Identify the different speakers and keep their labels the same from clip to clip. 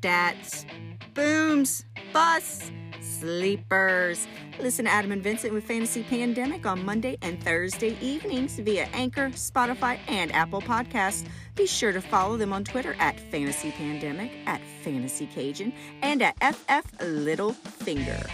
Speaker 1: stats, booms, busts, sleepers. Listen to Adam and Vincent with Fantasy Pandemic on Monday and Thursday evenings via Anchor, Spotify, and Apple Podcasts. Be sure to follow them on Twitter at Fantasy Pandemic, at Fantasy Cajun, and at FF Little Finger.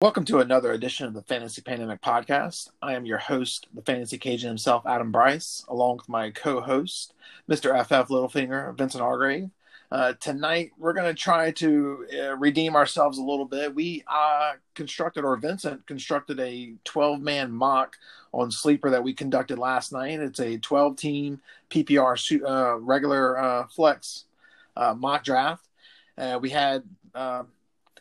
Speaker 2: Welcome to another edition of the Fantasy Pandemic Podcast. I am your host, the Fantasy Cajun himself, Adam Bryce, along with my co host, Mr. FF Littlefinger, Vincent Hargrave. Uh, tonight, we're going to try to uh, redeem ourselves a little bit. We uh, constructed, or Vincent constructed, a 12 man mock on Sleeper that we conducted last night. It's a 12 team PPR uh, regular uh, flex uh, mock draft. we had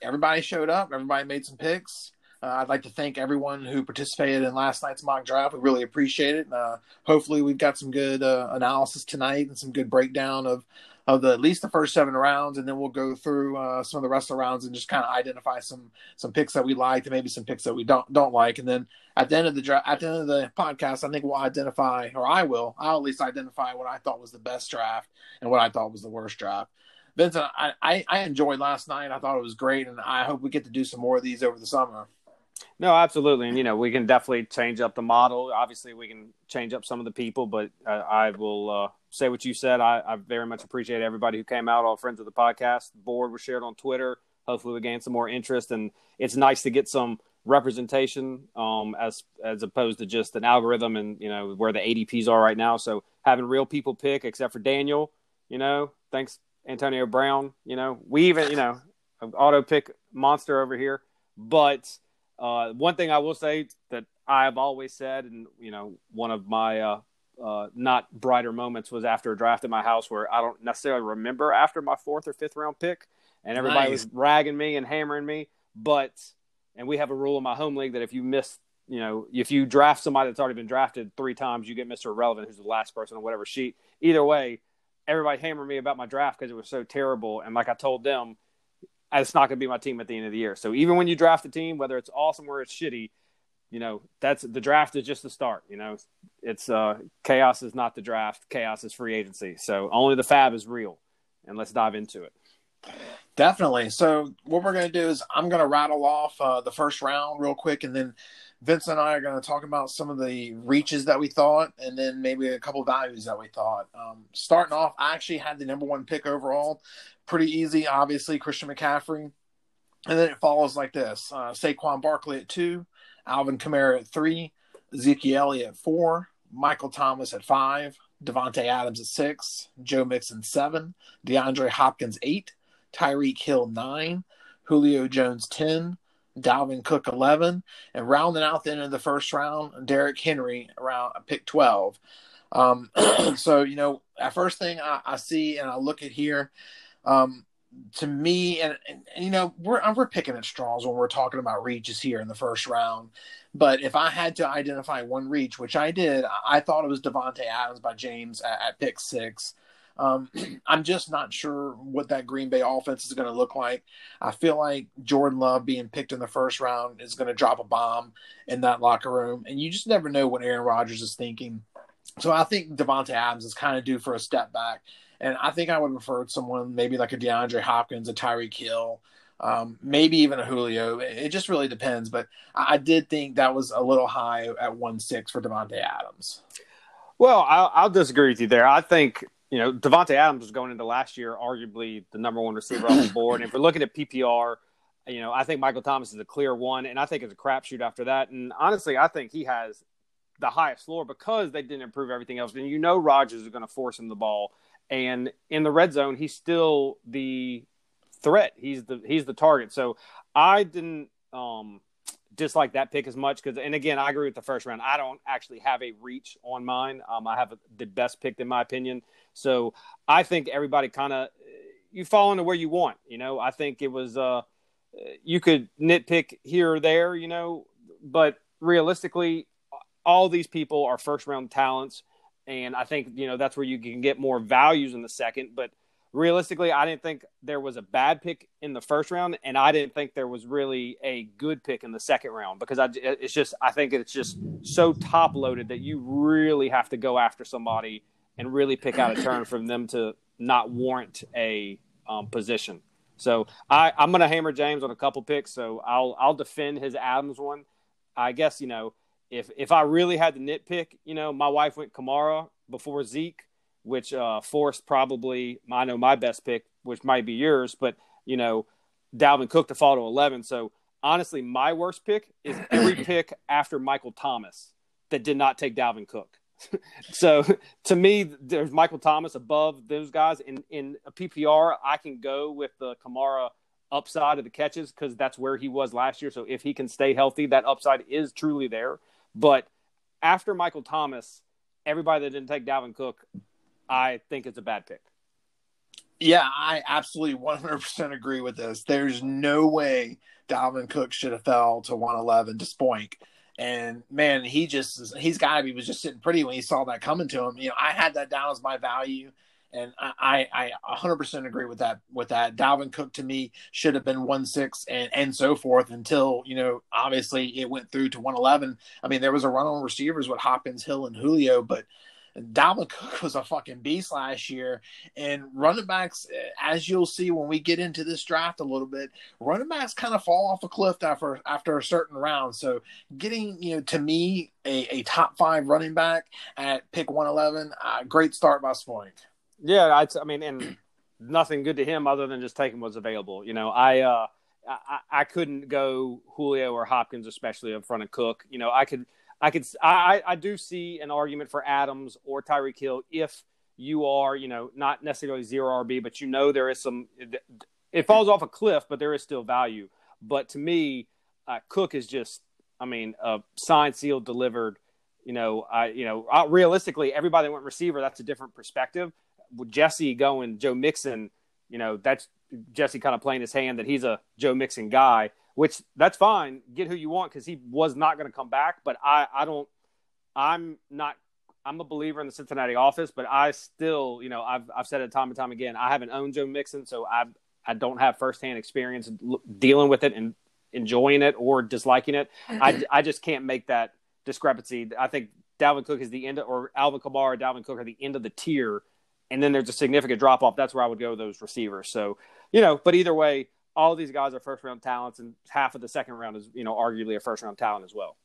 Speaker 2: everybody showed up. Everybody made some picks. Uh, I'd like to thank everyone who participated in last night's mock draft. We really appreciate it. Uh, hopefully, we've got some good uh, analysis tonight and some good breakdown of of the at least the first seven rounds, and then we'll go through uh, some of the rest of the rounds and just kind of identify some some picks that we liked and maybe some picks that we don't don't like. And then at the end of the draft, at the end of the podcast, I think we'll identify, or I will, I'll at least identify what I thought was the best draft and what I thought was the worst draft. Vincent, I, I, I enjoyed last night. I thought it was great, and I hope we get to do some more of these over the summer.
Speaker 3: No, absolutely, and you know we can definitely change up the model. Obviously, we can change up some of the people, but uh, I will uh, say what you said. I, I, very much appreciate everybody who came out. All friends of the podcast the board was shared on Twitter. Hopefully, we gain some more interest, and it's nice to get some representation um, as as opposed to just an algorithm and you know where the ADPs are right now. So having real people pick, except for Daniel, you know, thanks Antonio Brown. You know, we even, you know, auto pick monster over here. But uh, one thing I will say that I've always said, and you know, one of my uh, uh, not brighter moments was after a draft at my house where I don't necessarily remember after my fourth or fifth round pick, and everybody nice. was ragging me and hammering me. But and we have a rule in my home league that if you miss, you know, if you draft somebody that's already been drafted three times, you get Mister Irrelevant, who's the last person on whatever sheet. Either way, everybody hammered me about my draft because it was so terrible. And like I told them, it's not going to be my team at the end of the year. So even when you draft a team, whether it's awesome or it's shitty, you know that's the draft is just the start. You know, it's uh, chaos is not the draft. Chaos is free agency. So only the fab is real. And let's dive into it.
Speaker 2: Definitely. So what we're going to do is I'm going to rattle off uh, the first round real quick, and then Vince and I are going to talk about some of the reaches that we thought, and then maybe a couple values that we thought. Um, starting off, I actually had the number one pick overall. Pretty easy, obviously, Christian McCaffrey. And then it follows like this uh, Saquon Barkley at two, Alvin Kamara at three, Ezekiel Elliott at four, Michael Thomas at five, Davante Adams at six, Joe Mixon seven, DeAndre Hopkins eight, Tyreek Hill nine, Julio Jones ten, Dalvin Cook 11, and rounding out the end of the first round, Derrick Henry around pick 12. Um, so, you know, at first thing I, I, see and I look at here, um, to me, and, and, and, you know, we're we're picking at straws when we're talking about reaches here in the first round. But if I had to identify one reach, which I did, I thought it was Davante Adams by James at, at pick six. Um, I'm just not sure what that Green Bay offense is going to look like. I feel like Jordan Love being picked in the first round is going to drop a bomb in that locker room, and you just never know what Aaron Rodgers is thinking. So I think Davante Adams is kind of due for a step back, and I think I would prefer someone maybe like a DeAndre Hopkins, a Tyreek Hill. Um, maybe even a Julio. It just really depends. But I did think that was a little high at one six for Davante Adams.
Speaker 3: Well, I'll, I'll, disagree with you there. I think you know, Davante Adams was going into last year arguably the number one receiver on the board. And if we're looking at PPR, you know, I think Michael Thomas is a clear one, and I think it's a crapshoot after that. And honestly, I think he has the highest floor because they didn't improve everything else. And you know, Rodgers is going to force him the ball, and in the red zone, he's still the threat. He's the he's the target. So I didn't um, dislike that pick as much because, and again, I agree with the first round. I don't actually have a reach on mine. Um, I have a, the best pick in my opinion. So I think everybody kind of you fall into where you want. You know, I think it was uh, you could nitpick here or there. You know, but realistically, all these people are first round talents, and I think you know that's where you can get more values in the second. But realistically, I didn't think there was a bad pick in the first round, and I didn't think there was really a good pick in the second round because I, it's just I think it's just so top loaded that you really have to go after somebody and really pick out a turn for them to not warrant a um, position. So I, I'm going to hammer James on a couple picks. So I'll I'll defend his Adams one. I guess you know if if I really had to nitpick, you know, my wife went Kamara before Zeke, which uh, forced probably I know my best pick, which might be yours, but you know, Dalvin Cook to fall to 11. So honestly, my worst pick is every pick after Michael Thomas that did not take Dalvin Cook. so to me, there's Michael Thomas above those guys. In in a PPR, I can go with the Kamara upside of the catches because that's where he was last year. So if he can stay healthy, that upside is truly there. But after Michael Thomas, everybody that didn't take Dalvin Cook, I think it's a bad pick.
Speaker 2: Yeah, I absolutely 100% agree with this. There's no way Dalvin Cook should have fell to 111 to Spoink. And man, he just he's got to be was just sitting pretty when he saw that coming to him. You know, I had that down as my value, and I I 100% agree with that. With that, Dalvin Cook to me should have been one six and and so forth until you know obviously it went through to 111. I mean, there was a run on receivers with Hopkins, Hill, and Julio, but Dalvin Cook was a fucking beast last year. And running backs, as you'll see when we get into this draft a little bit, running backs kind of fall off a cliff after after a certain round. So getting, you know, to me, a, a top five running back at pick 111, uh, great start by Spoink.
Speaker 3: Yeah, I, I mean, and nothing good to him other than just taking what's available. You know, I, uh, I, I couldn't go Julio or Hopkins, especially in front of Cook. You know, I could – I could I I do see an argument for Adams or Tyreek Hill if you are you know not necessarily zero RB, but you know there is some it falls off a cliff, but there is still value. But to me, uh, Cook is just I mean uh, signed, sealed, delivered. You know, I you know uh, realistically, everybody went receiver. That's a different perspective. With Jesse going Joe Mixon, you know that's Jesse kind of playing his hand that he's a Joe Mixon guy which that's fine. Get who you want because he was not going to come back. But I, I don't. I'm not. I'm a believer in the Cincinnati office, but I still, you know, I've I've said it time and time again. I haven't owned Joe Mixon, so I I don't have firsthand experience dealing with it and enjoying it or disliking it. I I just can't make that discrepancy. I think Dalvin Cook is the end, of, or Alvin Kamara, Dalvin Cook are the end of the tier, and then there's a significant drop off. That's where I would go with those receivers. So you know, but either way, all these guys are first round talents, and half of the second round is you know arguably a first round talent as well.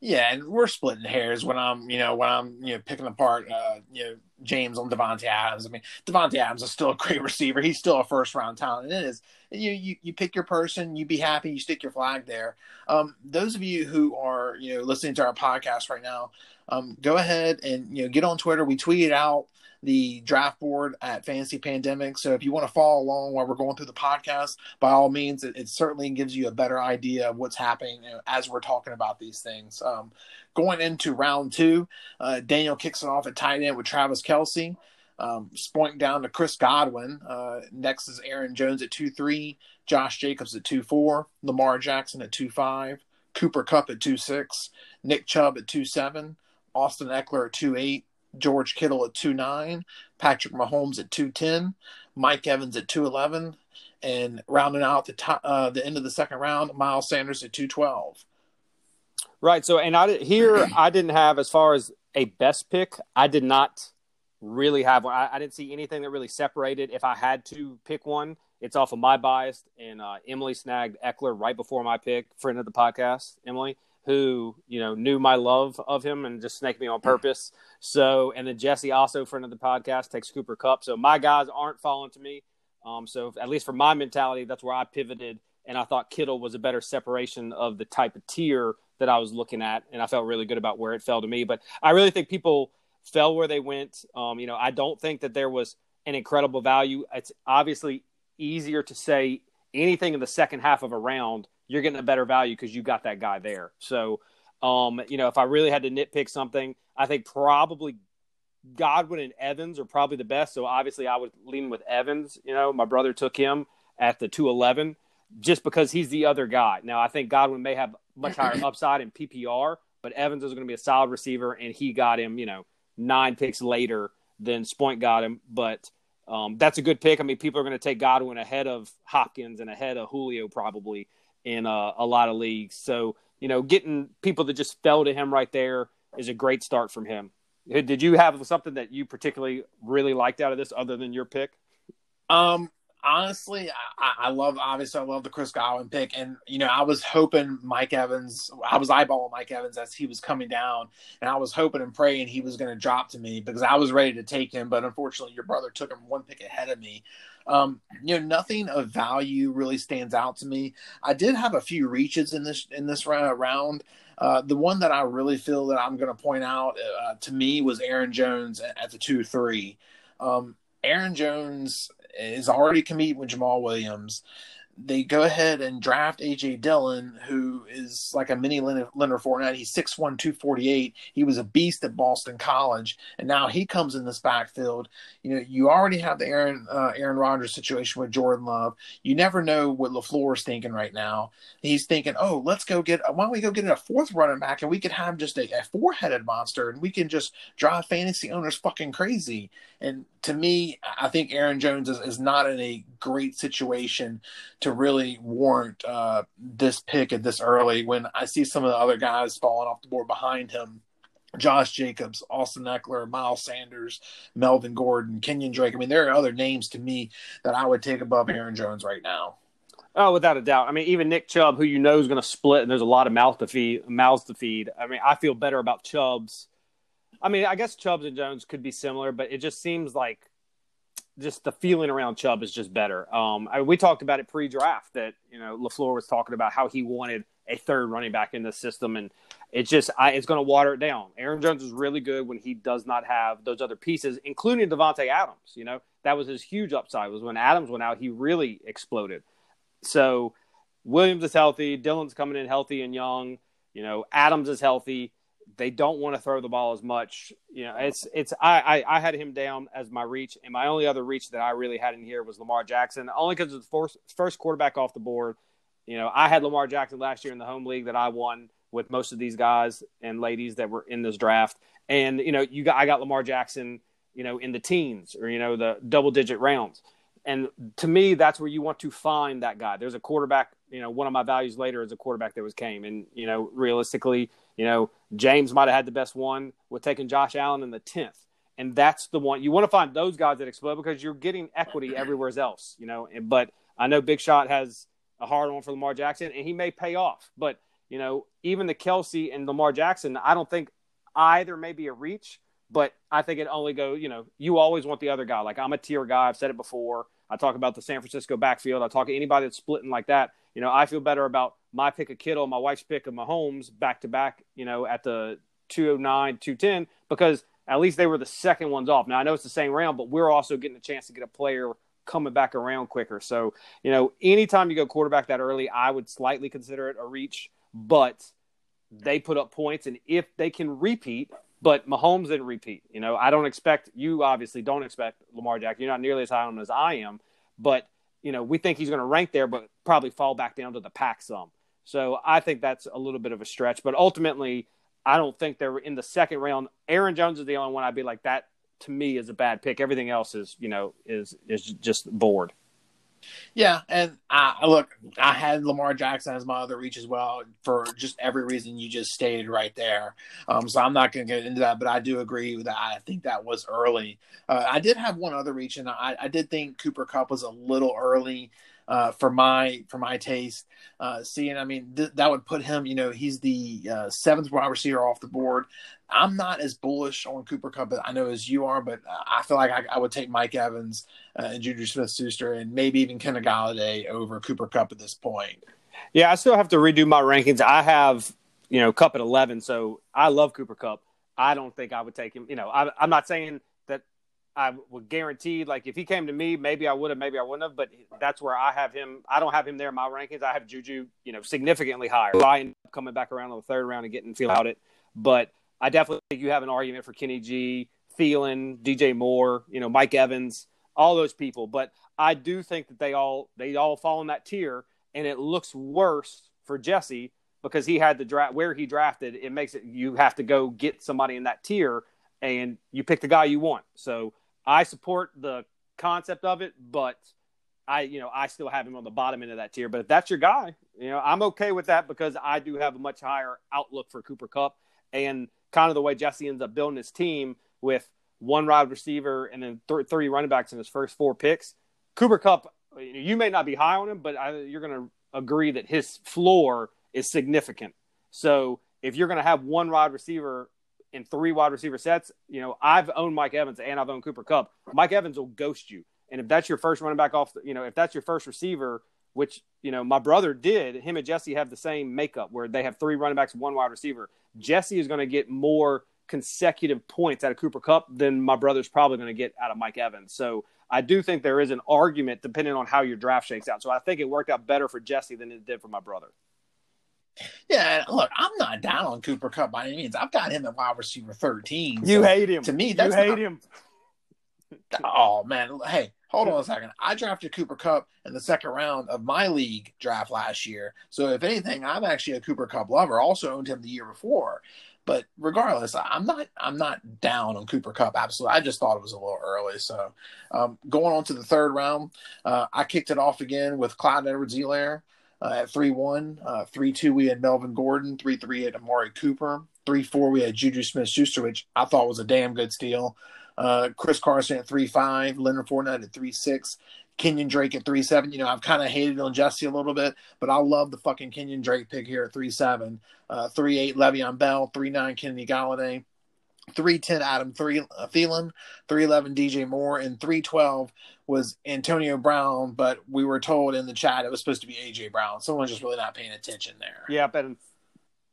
Speaker 2: Yeah, and we're splitting hairs when I'm, you know, when I'm, you know, picking apart, uh, you know, James on Davante Adams. I mean, Davante Adams is still a great receiver. He's still a first round talent. And It is. You, you you pick your person, you be happy, you stick your flag there. Um, those of you who are, you know, listening to our podcast right now, um, go ahead and you know get on Twitter. We tweeted out the draft board at Fantasy Pandemic. So if you want to follow along while we're going through the podcast, by all means, it, it certainly gives you a better idea of what's happening as we're talking about these things. Um, going into round two, uh, Daniel kicks it off at tight end with Travis Kelce. Um, Spoink down to Chris Godwin. Uh, next is Aaron Jones at 2 3, Josh Jacobs at 2 4, Lamar Jackson at 2 5, Cooper Kupp at 2 6, Nick Chubb at 2 7, Austin Ekeler at 2 8, George Kittle at 2'9, Patrick Mahomes at 2'10, Mike Evans at 2'11, and rounding out the top, uh, the end of the second round, Miles Sanders at 212.
Speaker 3: Right. So, and I here I didn't have as far as a best pick. I did not really have one. I, I, didn't see anything that really separated. If I had to pick one, it's off of my bias. And uh, Emily snagged Ekeler right before my pick. Friend of the podcast, Emily who you know knew my love of him and just snaked me on purpose. So, and then Jesse, also friend of the podcast, takes Cooper Kupp. So my guys aren't falling to me. Um, so at least for my mentality, that's where I pivoted, and I thought Kittle was a better separation of the type of tier that I was looking at, and I felt really good about where it fell to me. But I really think people fell where they went. Um, you know, I don't think that there was an incredible value. It's obviously easier to say anything in the second half of a round you're getting a better value because you got that guy there. So, um, you know, if I really had to nitpick something, I think probably Godwin and Evans are probably the best. So obviously, I would lean with Evans. You know, my brother took him at the 211 just because he's the other guy. Now, I think Godwin may have much higher upside in PPR, but Evans is going to be a solid receiver, and he got him, you know, nine picks later than Spoink got him. But um, that's a good pick. I mean, people are going to take Godwin ahead of Hopkins and ahead of Julio probably in uh, a lot of leagues. So, you know, getting people that just fell to him right there is a great start from him. Did you have something that you particularly really liked out of this, other than your pick?
Speaker 2: Um, honestly, I, I, love obviously I love the Chris Godwin pick, and you know I was hoping Mike Evans. I was eyeballing Mike Evans as he was coming down, and I was hoping and praying he was going to drop to me because I was ready to take him, but unfortunately your brother took him one pick ahead of me. Um, you know, nothing of value really stands out to me. I did have a few reaches in this in this round. Uh, the one that I really feel that I'm going to point out uh, to me was Aaron Jones at the two three. Um, Aaron Jones is already competing with Jamal Williams they go ahead and draft AJ Dillon, who is like a mini Leonard, Fournette. He's 6'1, 248. He was a beast at Boston College, and now he comes in this backfield. You know, you already have the Aaron uh, Aaron Rodgers situation with Jordan Love. You never know what LaFleur is thinking right now. He's thinking, oh, let's go get why don't we go get a fourth running back and we could have just a, a four headed monster and we can just drive fantasy owners fucking crazy. And to me, I think Aaron Jones is, is not in a great situation to really warrant uh, this pick at this early when I see some of the other guys falling off the board behind him. Josh Jacobs, Austin Ekeler, Miles Sanders, Melvin Gordon, Kenyon Drake. I mean, there are other names to me that I would take above Aaron Jones right now.
Speaker 3: Oh, without a doubt. I mean, even Nick Chubb, who you know is going to split, and there's a lot of mouth to feed. Mouths to feed. I mean, I feel better about Chubb's. I mean, I guess Chubbs and Jones could be similar, but it just seems like just the feeling around Chubb is just better. Um, I, we talked about it pre-draft that you know LaFleur was talking about how he wanted a third running back in the system, and it's just I, it's going to water it down. Aaron Jones is really good when he does not have those other pieces, including Davante Adams. You know that was his huge upside was when Adams went out, he really exploded. So Williams is healthy, Dillon's coming in healthy and young. You know Adams is healthy they don't want to throw the ball as much. You know, it's it's I, I, I had him down as my reach, and my only other reach that I really had in here was Lamar Jackson, only because it's the first first quarterback off the board. You know, I had Lamar Jackson last year in the home league that I won with most of these guys and ladies that were in this draft, and you know, you got I got Lamar Jackson, you know, in the teens or you know the double digit rounds. And to me, that's where you want to find that guy. There's a quarterback, you know, one of my values later is a quarterback that was came. And, you know, realistically, you know, James might have had the best one with taking Josh Allen in the 10th. And that's the one you want to find those guys that explode because you're getting equity everywhere else, you know. But I know Big Shot has a hard one for Lamar Jackson and he may pay off. But, you know, even the Kelce and Lamar Jackson, I don't think either may be a reach, but I think it only go, you know, you always want the other guy. Like I'm a tier guy. I've said it before. I talk about the San Francisco backfield. I talk to anybody that's splitting like that. You know, I feel better about my pick of Kittle, my wife's pick of Mahomes back to back, you know, at the 209, 210, because at least they were the second ones off. Now, I know it's the same round, but we're also getting a chance to get a player coming back around quicker. So, you know, anytime you go quarterback that early, I would slightly consider it a reach, but they put up points. And if they can repeat, but Mahomes didn't repeat. You know, I don't expect you obviously don't expect Lamar Jackson. You're not nearly as high on him as I am, but you know, we think he's going to rank there, but probably fall back down to the pack some. So I think that's a little bit of a stretch. But ultimately, I don't think they're in the second round. Aaron Jones is the only one I'd be like that. To me, is a bad pick. Everything else is, you know, is is just bored.
Speaker 2: Yeah, and I look, I had Lamar Jackson as my other reach as well for just every reason you just stated right there. Um, so I'm not going to get into that, but I do agree with that. I think that was early. Uh, I did have one other reach, and I, I did think Cooper Kupp was a little early uh, for my for my taste. Uh, seeing, I mean, th- that would put him. You know, he's the uh, seventh wide receiver off the board. I'm not as bullish on Cooper Kupp, I know as you are, but I feel like I, I would take Mike Evans uh, and Juju Smith-Schuster and maybe even Kenny Golladay over Cooper Kupp at this point.
Speaker 3: Yeah, I still have to redo my rankings. I have you know Kupp at 11, so I love Cooper Kupp. I don't think I would take him. You know, I, I'm not saying I would guarantee, like, if he came to me, maybe I would have, maybe I wouldn't have. But that's where I have him. I don't have him there in my rankings. I have Juju, you know, significantly higher. Ryan coming back around on the third round and getting feel out it. But I definitely think you have an argument for Kenny G, Thielen, DJ Moore, you know, Mike Evans, all those people. But I do think that they all they all fall in that tier, and it looks worse for Jesse because he had the draft where he drafted. It makes it you have to go get somebody in that tier, and you pick the guy you want. So I support the concept of it, but I, you know, I still have him on the bottom end of that tier. But if that's your guy, you know, I'm okay with that because I do have a much higher outlook for Cooper Kupp And kind of the way Jesse ends up building his team with one wide receiver and then th- 30 running backs in his first four picks. Cooper Kupp, you may not be high on him, but I, you're going to agree that his floor is significant. So if you're going to have one wide receiver in three wide receiver sets, you know, I've owned Mike Evans and I've owned Cooper Kupp. Mike Evans will ghost you. And if that's your first running back off, you know, if that's your first receiver, which, you know, my brother did, him and Jesse have the same makeup where they have three running backs, one wide receiver. Jesse is going to get more consecutive points out of Cooper Kupp than my brother's probably going to get out of Mike Evans. So I do think there is an argument depending on how your draft shakes out. So I think it worked out better for Jesse than it did for my brother.
Speaker 2: Yeah, look, I'm not down on Cooper Kupp by any means. I've got him at wide receiver 13.
Speaker 3: You
Speaker 2: so
Speaker 3: hate him.
Speaker 2: To me, that's
Speaker 3: you hate
Speaker 2: not,
Speaker 3: him.
Speaker 2: Oh man, hey, hold on a second. I drafted Cooper Kupp in the second round of my league draft last year. So if anything, I'm actually a Cooper Kupp lover. Also owned him the year before. But regardless, I'm not I'm not down on Cooper Kupp. Absolutely, I just thought it was a little early. So um, going on to the third round, uh, I kicked it off again with Clyde Edwards-Helaire uh, at 3 1. Uh, 3 2, we had Melvin Gordon. 3 3 at Amari Cooper. 3 4, we had Juju Smith Schuster, which I thought was a damn good steal. Uh, Chris Carson at 3 5. Leonard Fournette at 3 6. Kenyon Drake at 3 7. You know, I've kind of hated on Jesse a little bit, but I love the fucking Kenyon Drake pick here at 3 7. Uh, 3 8, Le'Veon Bell. 3 9, Kennedy Golladay. 310 Adam three uh, Thielen, 311 DJ Moore, and 312 was Antonio Brown. But we were told in the chat it was supposed to be AJ Brown. Someone's just really not paying attention there.
Speaker 3: yeah and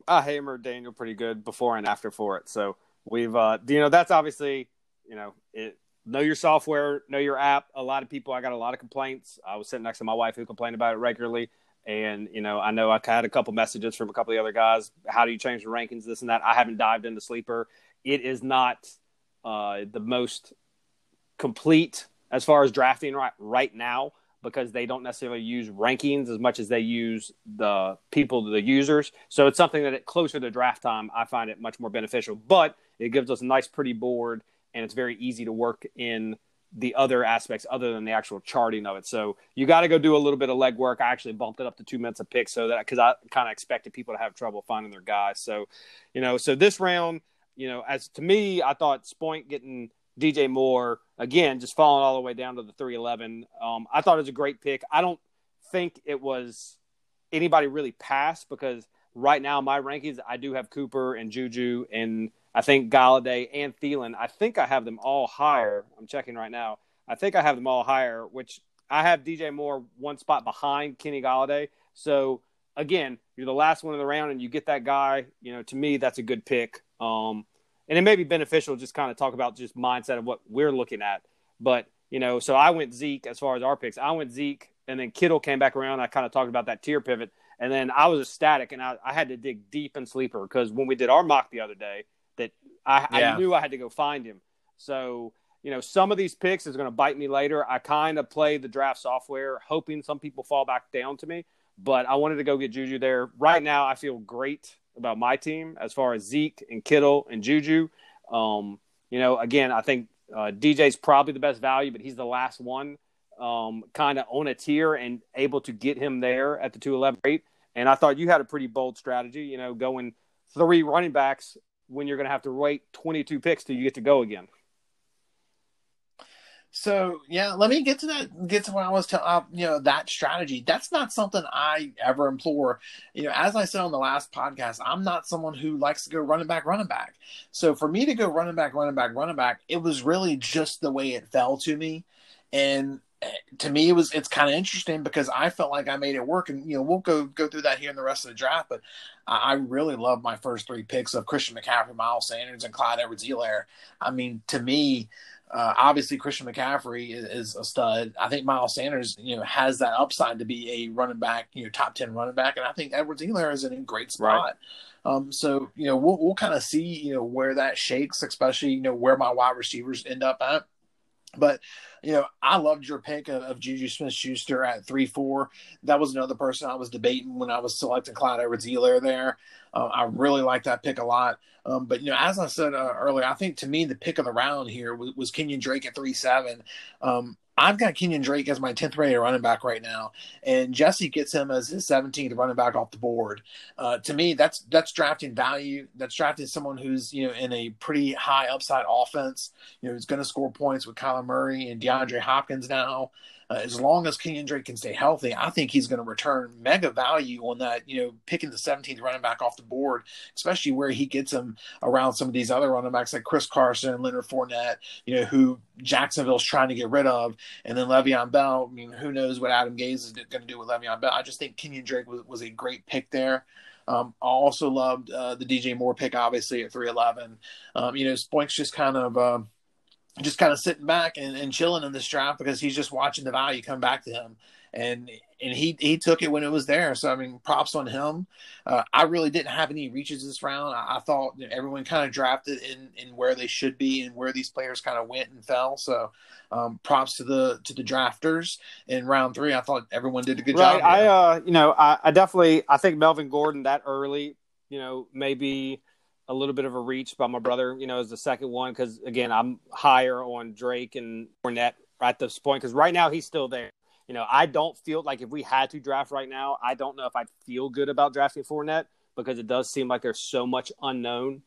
Speaker 3: I hammered Daniel pretty good before and after for it. So we've, uh, you know, that's obviously, you know, it, know your software, know your app. A lot of people, I got a lot of complaints. I was sitting next to my wife who complained about it regularly. And, you know, I know I had a couple messages from a couple of the other guys. How do you change the rankings, this and that? I haven't dived into Sleeper it is not uh, the most complete as far as drafting right, right now because they don't necessarily use rankings as much as they use the people, the users. So it's something that closer to draft time, I find it much more beneficial. But it gives us a nice, pretty board and it's very easy to work in the other aspects other than the actual charting of it. So you got to go do a little bit of legwork. I actually bumped it up to two minutes a pick so that because I kind of expected people to have trouble finding their guys. So, you know, so this round, you know, as to me, I thought Spoink getting DJ Moore again, just falling all the way down to the 311. Um, I thought it was a great pick. I don't think it was anybody really passed because right now my rankings, I do have Cooper and Juju and I think Golladay and Thielen. I think I have them all higher. I'm checking right now. I think I have them all higher, which I have DJ Moore one spot behind Kenny Golladay. So again, you're the last one in the round and you get that guy. You know, to me, that's a good pick. Um, and it may be beneficial just kind of talk about just mindset of what we're looking at. But you know, so I went Zeke as far as our picks. I went Zeke, and then Kittle came back around. I kind of talked about that tier pivot, and then I was ecstatic, and I, I had to dig deep in sleeper because when we did our mock the other day, that I, yeah. I knew I had to go find him. So, you know, some of these picks is going to bite me later. I kind of play the draft software, hoping some people fall back down to me. But I wanted to go get Juju there. Right now, I feel great about my team as far as Zeke and Kittle and Juju. Um, you know, again, I think uh, DJ's probably the best value, but he's the last one um, kind of on a tier and able to get him there at the 211 rate. And I thought you had a pretty bold strategy, you know, going three running backs when you're going to have to wait 22 picks till you get to go again.
Speaker 2: So yeah, let me get to that. Get to what I was telling. Uh, you know that strategy. That's not something I ever implore. You know, as I said on the last podcast, I'm not someone who likes to go running back, running back. So for me to go running back, running back, running back, it was really just the way it fell to me, and to me it was it's kind of interesting because I felt like I made it work, and you know we'll go go through that here in the rest of the draft. But I, I really love my first three picks of Christian McCaffrey, Miles Sanders, and Clyde Edwards-Helaire. I mean, to me. Uh, obviously, Christian McCaffrey is, is, a stud. I think Miles Sanders, you know, has that upside to be a running back, you know, top ten running back, and I think Edwards-Helaire is in a great spot. Right. Um, so you know, we'll we'll kind of see, you know, where that shakes, especially you know where my wide receivers end up at. But you know, I loved your pick of, of Juju Smith Schuster at three four. That was another person I was debating when I was selecting Clyde Edwards-Helaire there. Uh, I really like that pick a lot. Um, but you know, as I said uh, earlier, I think to me the pick of the round here was, was Kenyon Drake at three seven. Um, I've got Kenyon Drake as my 10th rated running back right now, and Jesse gets him as his 17th running back off the board. Uh, to me, that's that's drafting value. That's drafting someone who's you know in a pretty high upside offense. You know, who's going to score points with Kyler Murray and DeAndre Hopkins now uh, as long as Drake can stay healthy, I think he's going to return mega value on that, you know, picking the 17th running back off the board, especially where he gets him around some of these other running backs like Chris Carson Leonard Fournette, you know, who Jacksonville's trying to get rid of. And then Le'Veon Bell, I mean, who knows what Adam Gase is going to do with Le'Veon Bell. I just think Kenyon Drake was, was a great pick there. Um, I also loved uh, the DJ Moore pick, obviously at 311. Um, you know, Spoink's just kind of. Uh, just kind of sitting back and, and chilling in this draft because he's just watching the value come back to him. And and he he took it when it was there. So I mean, props on him. Uh, I really didn't have any reaches this round. I, I thought you know, everyone kind of drafted in in where they should be and where these players kind of went and fell. So um, props to the to the drafters in round three. I thought everyone did a good
Speaker 3: right.
Speaker 2: job.
Speaker 3: I uh, you know I, I definitely I think Melvin Gordon that early you know maybe a little bit of a reach by my brother, you know, as the second one because again, I'm higher on Drake and Fournette at this point because right now he's still there. You know, I don't feel like if we had to draft right now, I don't know if I'd feel good about drafting Fournette because it does seem like there's so much unknown.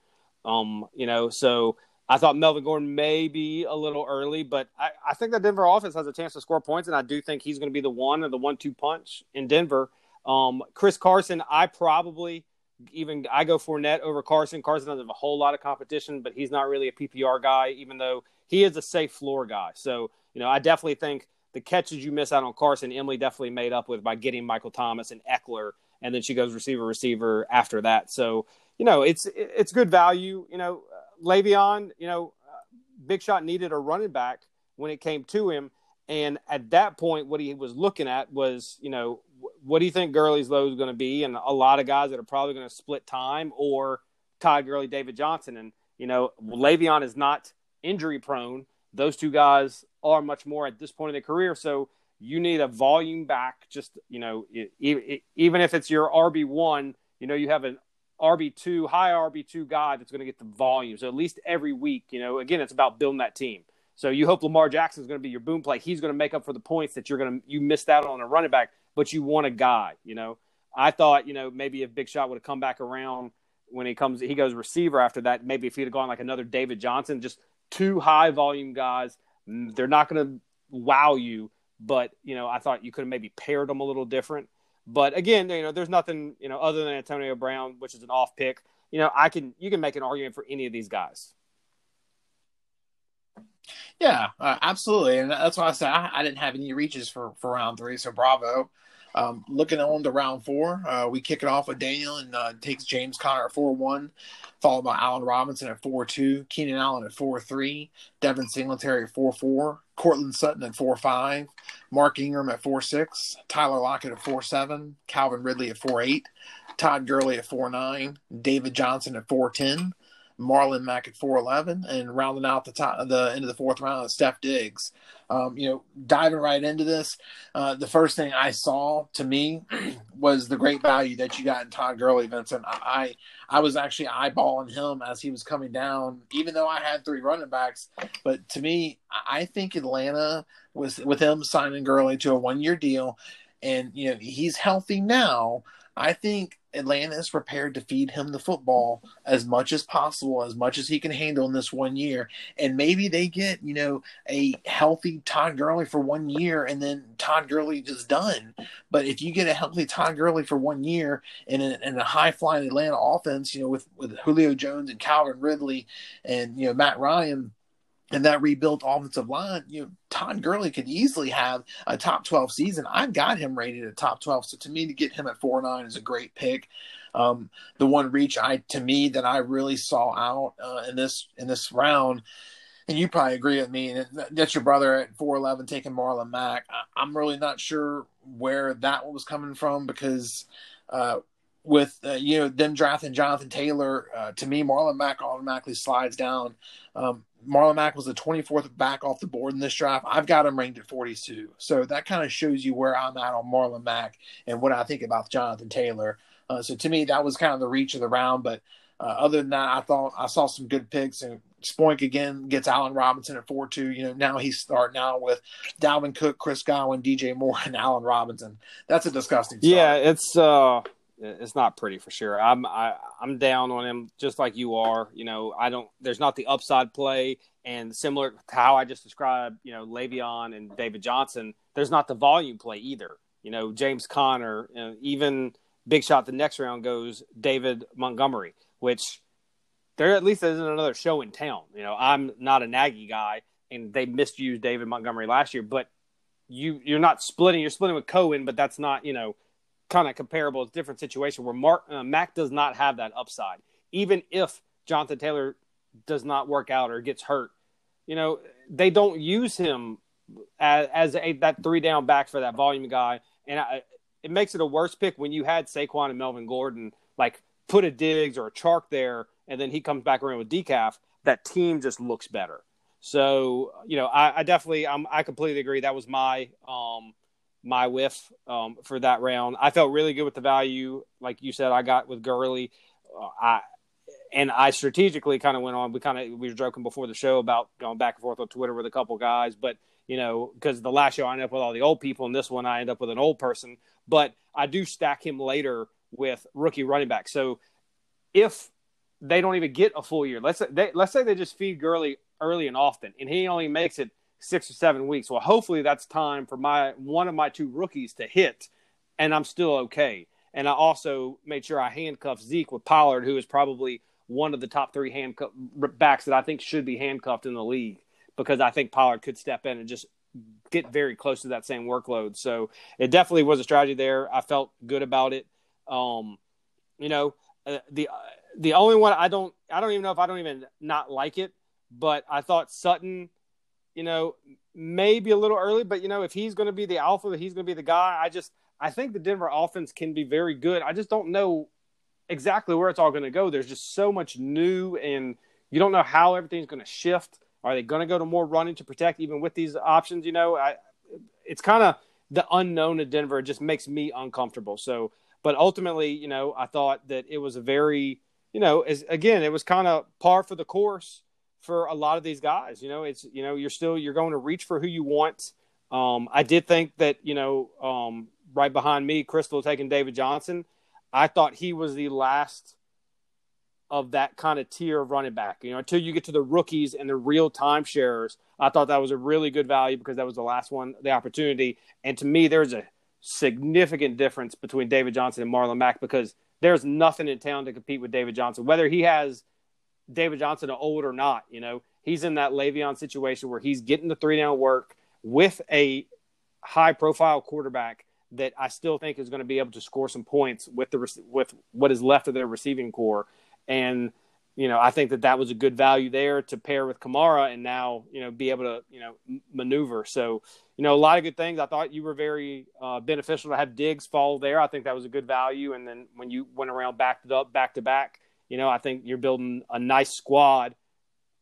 Speaker 3: Um, you know, so I thought Melvin Gordon may be a little early, but I, I think that Denver offense has a chance to score points, and I do think he's going to be the one or the one-two punch in Denver. Um, Chris Carson, I probably even I go Fournette over Carson. Carson doesn't have a whole lot of competition, but he's not really a PPR guy, even though he is a safe floor guy. So, you know, I definitely think the catches you miss out on Carson, Emily definitely made up with by getting Michael Thomas and Eckler, and then she goes receiver receiver after that. So, you know, it's it's good value. You know, Le'Veon, you know, uh, Big Shot needed a running back when it came to him, and at that point, what he was looking at was, you know, what do you think Gurley's low is going to be? And a lot of guys that are probably going to split time or Todd Gurley, David Johnson. And, you know, Le'Veon is not injury prone. Those two guys are much more at this point in their career. So you need a volume back. Just, you know, even if it's your RB1, you know, you have an RB2, high RB2 guy that's going to get the volume. So at least every week, you know, again, it's about building that team. So you hope Lamar Jackson is going to be your boom play. He's going to make up for the points that you're going to you missed out on a running back but you want a guy, you know. I thought, you know, maybe if Big Shot would have come back around when he comes, he goes receiver after that. Maybe if he'd have gone like another David Johnson, just two high volume guys, mm, they're not going to wow you. But you know, I thought you could have maybe paired them a little different. But again, you know, there's nothing, you know, other than Antonio Brown, which is an off pick. You know, I can you can make an argument for any of these guys.
Speaker 2: Yeah, uh, absolutely, and that's why I said I, I, didn't have any reaches for for round three. So bravo. Um, looking on to round four, uh, we kick it off with Daniel and uh, takes James Conner at 4 1, followed by Allen Robinson at 4 2, Keenan Allen at 4 3, Devin Singletary at 4 4, Courtland Sutton at 4 5, Mark Ingram at 4 6, Tyler Lockett at 4 7, Calvin Ridley at 4 8, Todd Gurley at 4 9, David Johnson at 4 10. Marlon Mack at 4'11, and rounding out the top, the end of the fourth round, Steph Diggs. Um, you know, diving right into this, uh, the first thing I saw to me was the great value that you got in Todd Gurley, Vincent. I, I was actually eyeballing him as he was coming down, even though I had three running backs. But to me, I think Atlanta was with him signing Gurley to a one year deal, and you know he's healthy now. I think Atlanta is prepared to feed him the football as much as possible, as much as he can handle in this one year. And maybe they get, you know, a healthy Todd Gurley for one year and then Todd Gurley is done. But if you get a healthy Todd Gurley for one year in a, in a high flying Atlanta offense, you know, with, with Julio Jones and Calvin Ridley and, you know, Matt Ryan, and that rebuilt offensive line, you know, Todd Gurley could easily have a top 12 season. I've got him rated at top 12. So to me, to get him at 4 9 is a great pick. Um, the one reach I to me that I really saw out uh, in this in this round, and you probably agree with me. That's your brother at 4'11 taking Marlon Mack. I, am really not sure where that was coming from because uh, with uh, you know them drafting Jonathan Taylor, uh, to me Marlon Mack automatically slides down. Um, Marlon Mack was the 24th back off the board in this draft. I've got him ranked at 42. So that kind of shows you where I'm at on Marlon Mack and what I think about Jonathan Taylor. Uh, so to me, that was kind of the reach of the round. But uh, other than that, I thought I saw some good picks and Spoink again gets Allen Robinson at four two. You know now he's starting out with Dalvin Cook, Chris Godwin, DJ Moore, and Allen Robinson. That's a disgusting. Start.
Speaker 3: Yeah, it's uh, it's not pretty for sure. I'm I, I'm down on him just like you are. You know, I don't. There's not the upside play, and similar to how I just described, you know, Le'Veon and David Johnson. There's not the volume play either. You know, James Conner, you know, even big shot. The next round goes David Montgomery, which there at least isn't another show in town. You know, I'm not a naggy guy, and they misused David Montgomery last year, but you you're not splitting. You're splitting with Cohen, but that's not you know kind of comparable. It's different situation where Mark uh, Mac does not have that upside, even if Jonathan Taylor does not work out or gets hurt. You know, they don't use him as, as a, that three down back for that volume guy, and I, it makes it a worse pick when you had Saquon and Melvin Gordon like put a Diggs or a Chark there and then he comes back around with decaf, that team just looks better. So you know, I, I definitely, I'm, I completely agree. That was my um, my whiff um, for that round. I felt really good with the value, like you said, I got with Gurley. Uh, I and I strategically kind of went on. We kind of we were joking before the show about going back and forth on Twitter with a couple guys, but you know, because the last show I ended up with all the old people, and this one I end up with an old person. But I do stack him later with rookie running back. So if they don't even get a full year. Let's say they, let's say they just feed Gurley early and often, and he only makes it six or seven weeks. Well, hopefully that's time for my one of my two rookies to hit, and I'm still okay. And I also made sure I handcuffed Zeke with Pollard, who is probably one of the top three handcuff backs that I think should be handcuffed in the league because I think Pollard could step in and just get very close to that same workload. So it definitely was a strategy there. I felt good about it. Um, you know, uh, the the only one I don't I don't even know if I don't even not like it, but I thought Sutton, you know, maybe a little early, but you know, if he's going to be the alpha, he's going to be the guy. I just I think the Denver offense can be very good. I just don't know exactly where it's all going to go. There's just so much new, and you don't know how everything's going to shift. Are they going to go to more running to protect, even with these options? You know, I it's kind of the unknown of Denver. It just makes me uncomfortable. So, but ultimately, you know, I thought that it was a very you know, as again, it was kind of par for the course for a lot of these guys. You know, it's you know, you're still you're going to reach for who you want. Um, I did think that you know, um, right behind me, Crystal taking David Johnson. I thought he was the last of that kind of tier of running back. You know, until you get to the rookies and the real timeshares, I thought that was a really good value because that was the last one, the opportunity. And to me, there's a significant difference between David Johnson and Marlon Mack because there's nothing in town to compete with David Johnson, whether he has David Johnson old or not. You know, he's in that Le'Veon situation where he's getting the three down work with a high profile quarterback that I still think is going to be able to score some points with the with what is left of their receiving core. And you know, I think that that was a good value there to pair with Kamara and now, you know, be able to, you know, maneuver. So, you know, a lot of good things. I thought you were very uh, beneficial to have Diggs fall there. I think that was a good value. And then when you went around backed it up back to back, you know, I think you're building a nice squad,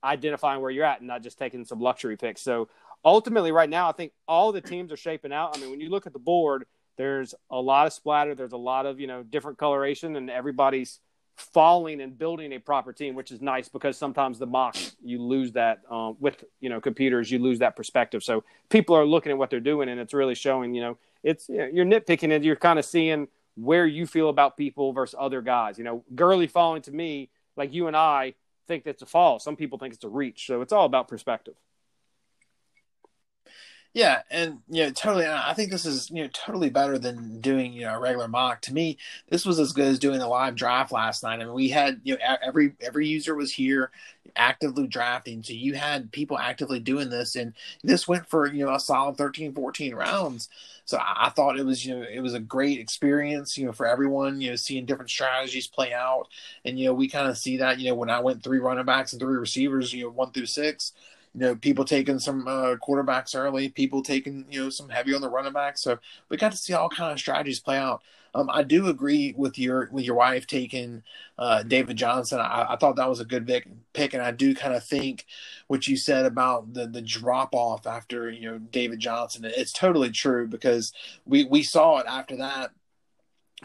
Speaker 3: identifying where you're at and not just taking some luxury picks. So ultimately, right now, I think all the teams are shaping out. I mean, when you look at the board, there's a lot of splatter, there's a lot of, you know, different coloration, and everybody's falling and building a proper team, which is nice because sometimes the mock you lose that um, with you know computers, you lose that perspective. So people are looking at what they're doing, and it's really showing. You know, it's you you're nitpicking and you're kind of seeing where you feel about people versus other guys. You know, Gurley falling to me like you and I think that's a fall. Some people think it's a reach. So it's all about perspective.
Speaker 2: Yeah, and you know, totally. I think this is you know totally better than doing you know a regular mock. To me, this was as good as doing a live draft last night. I mean, we had you know every every user was here actively drafting, so you had people actively doing this, and this went for you know a solid 13, 14 rounds. So I, I thought it was you know it was a great experience you know for everyone. You know, seeing different strategies play out, and you know we kind of see that you know when I went three running backs and three receivers, you know one through six you know, people taking some uh, quarterbacks early, people taking you know some heavy on the running back. So we got to see all kind of strategies play out. Um, I do agree with your with your wife taking uh, David Johnson. I, I, thought that was a good pick, pick, and I do kind of think what you said about the the drop off after you know David Johnson. It's totally true because we we saw it after that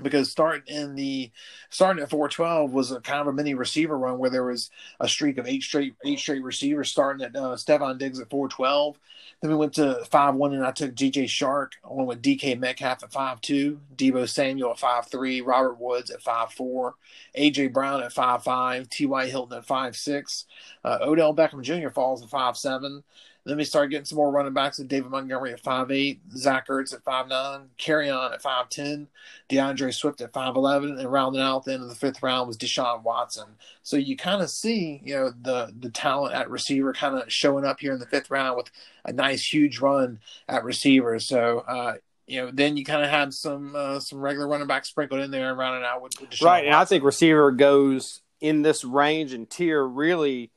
Speaker 2: because starting in the starting at 412 was a kind of a mini receiver run where there was a streak of eight straight eight straight receivers starting at uh, Stefon Diggs at 412. Then we went to five one and I took DJ Chark went with DK Metcalf at five two, Deebo Samuel at five three, Robert Woods at five four, AJ Brown at five five, T.Y. Hilton at five six, uh, Odell Beckham Jr. falls at five seven. Then we start getting some more running backs with David Montgomery at 5'8, Zach Ertz at 5'9, On at 5'10, DeAndre Swift at 5'11, and rounding out the end of the fifth round was Deshaun Watson. So you kind of see, you know, the the talent at receiver kind of showing up here in the fifth round with a nice huge run at receiver. So uh, you know, then you kind of had some uh, some regular running backs sprinkled in there and rounding out with, with Deshaun
Speaker 3: right.
Speaker 2: Watson.
Speaker 3: And I think receiver goes in this range and tier really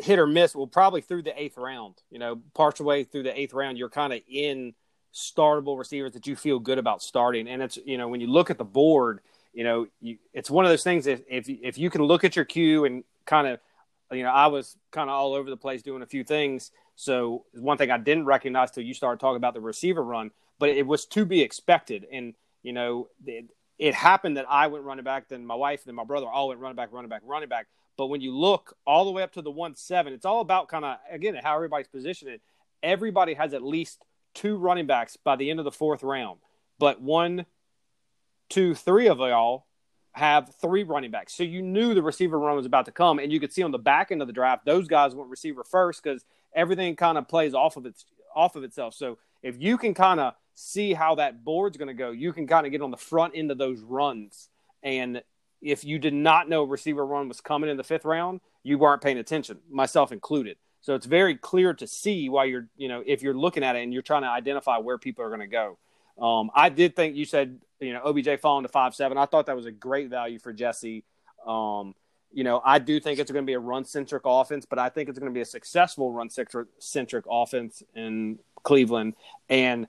Speaker 3: hit or miss. Well, probably through the eighth round. You know, partial way through the eighth round, you're kind of in startable receivers that you feel good about starting. And it's you know when you look at the board, you know, you, it's one of those things. If if if you can look at your queue and kind of, you know, I was kind of all over the place doing a few things. So one thing I didn't recognize till you started talking about the receiver run, but it was to be expected. And you know, it happened that I went running back, then my wife, then my brother all went running back, running back, running back. But when you look all the way up to the one seven, it's all about kind of again how everybody's positioned. Everybody has at least two running backs by the end of the fourth round, but one, two, three of y'all have three running backs. So you knew the receiver run was about to come, and you could see on the back end of the draft those guys went receiver first because everything kind of plays off of its off of itself. So if you can kind of see how that board's going to go, you can kind of get on the front end of those runs and if you did not know receiver run was coming in the fifth round, you weren't paying attention, myself included. So it's very clear to see why you're, you know, if you're looking at it and you're trying to identify where people are going to go. Um, I did think you said, you know, OBJ falling to five seven. I thought that was a great value for Jesse. Um, you know, I do think it's going to be a run centric offense, but I think it's going to be a successful run centric offense in Cleveland. And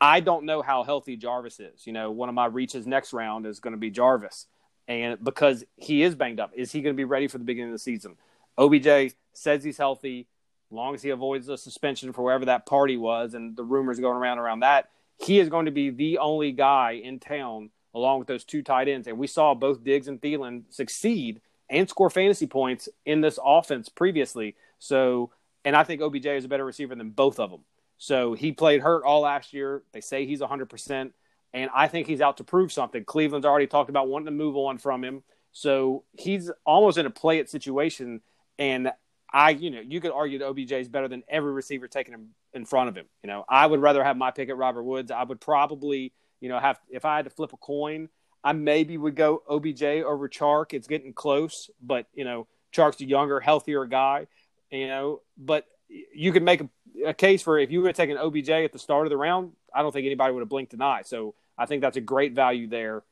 Speaker 3: I don't know how healthy Jarvis is. You know, one of my reaches next round is going to be Jarvis and because he is banged up, is he going to be ready for the beginning of the season? OBJ says he's healthy, long as he avoids the suspension for wherever that party was, and the rumors going around around that. He is going to be the only guy in town, along with those two tight ends. And we saw both Diggs and Thielen succeed and score fantasy points in this offense previously. So, and I think OBJ is a better receiver than both of them. So he played hurt all last year. They say he's 100% and I think he's out to prove something. Cleveland's already talked about wanting to move on from him, so he's almost in a play it situation. And I, you know, you could argue that OBJ is better than every receiver taking him in front of him. You know, I would rather have my pick at Robert Woods. I would probably, you know, have if I had to flip a coin, I maybe would go OBJ over Chark. It's getting close, but you know, Chark's a younger, healthier guy. You know, but you could make a, a case for if you would have taken OBJ at the start of the round, I don't think anybody would have blinked an eye. So I think that's a great value there.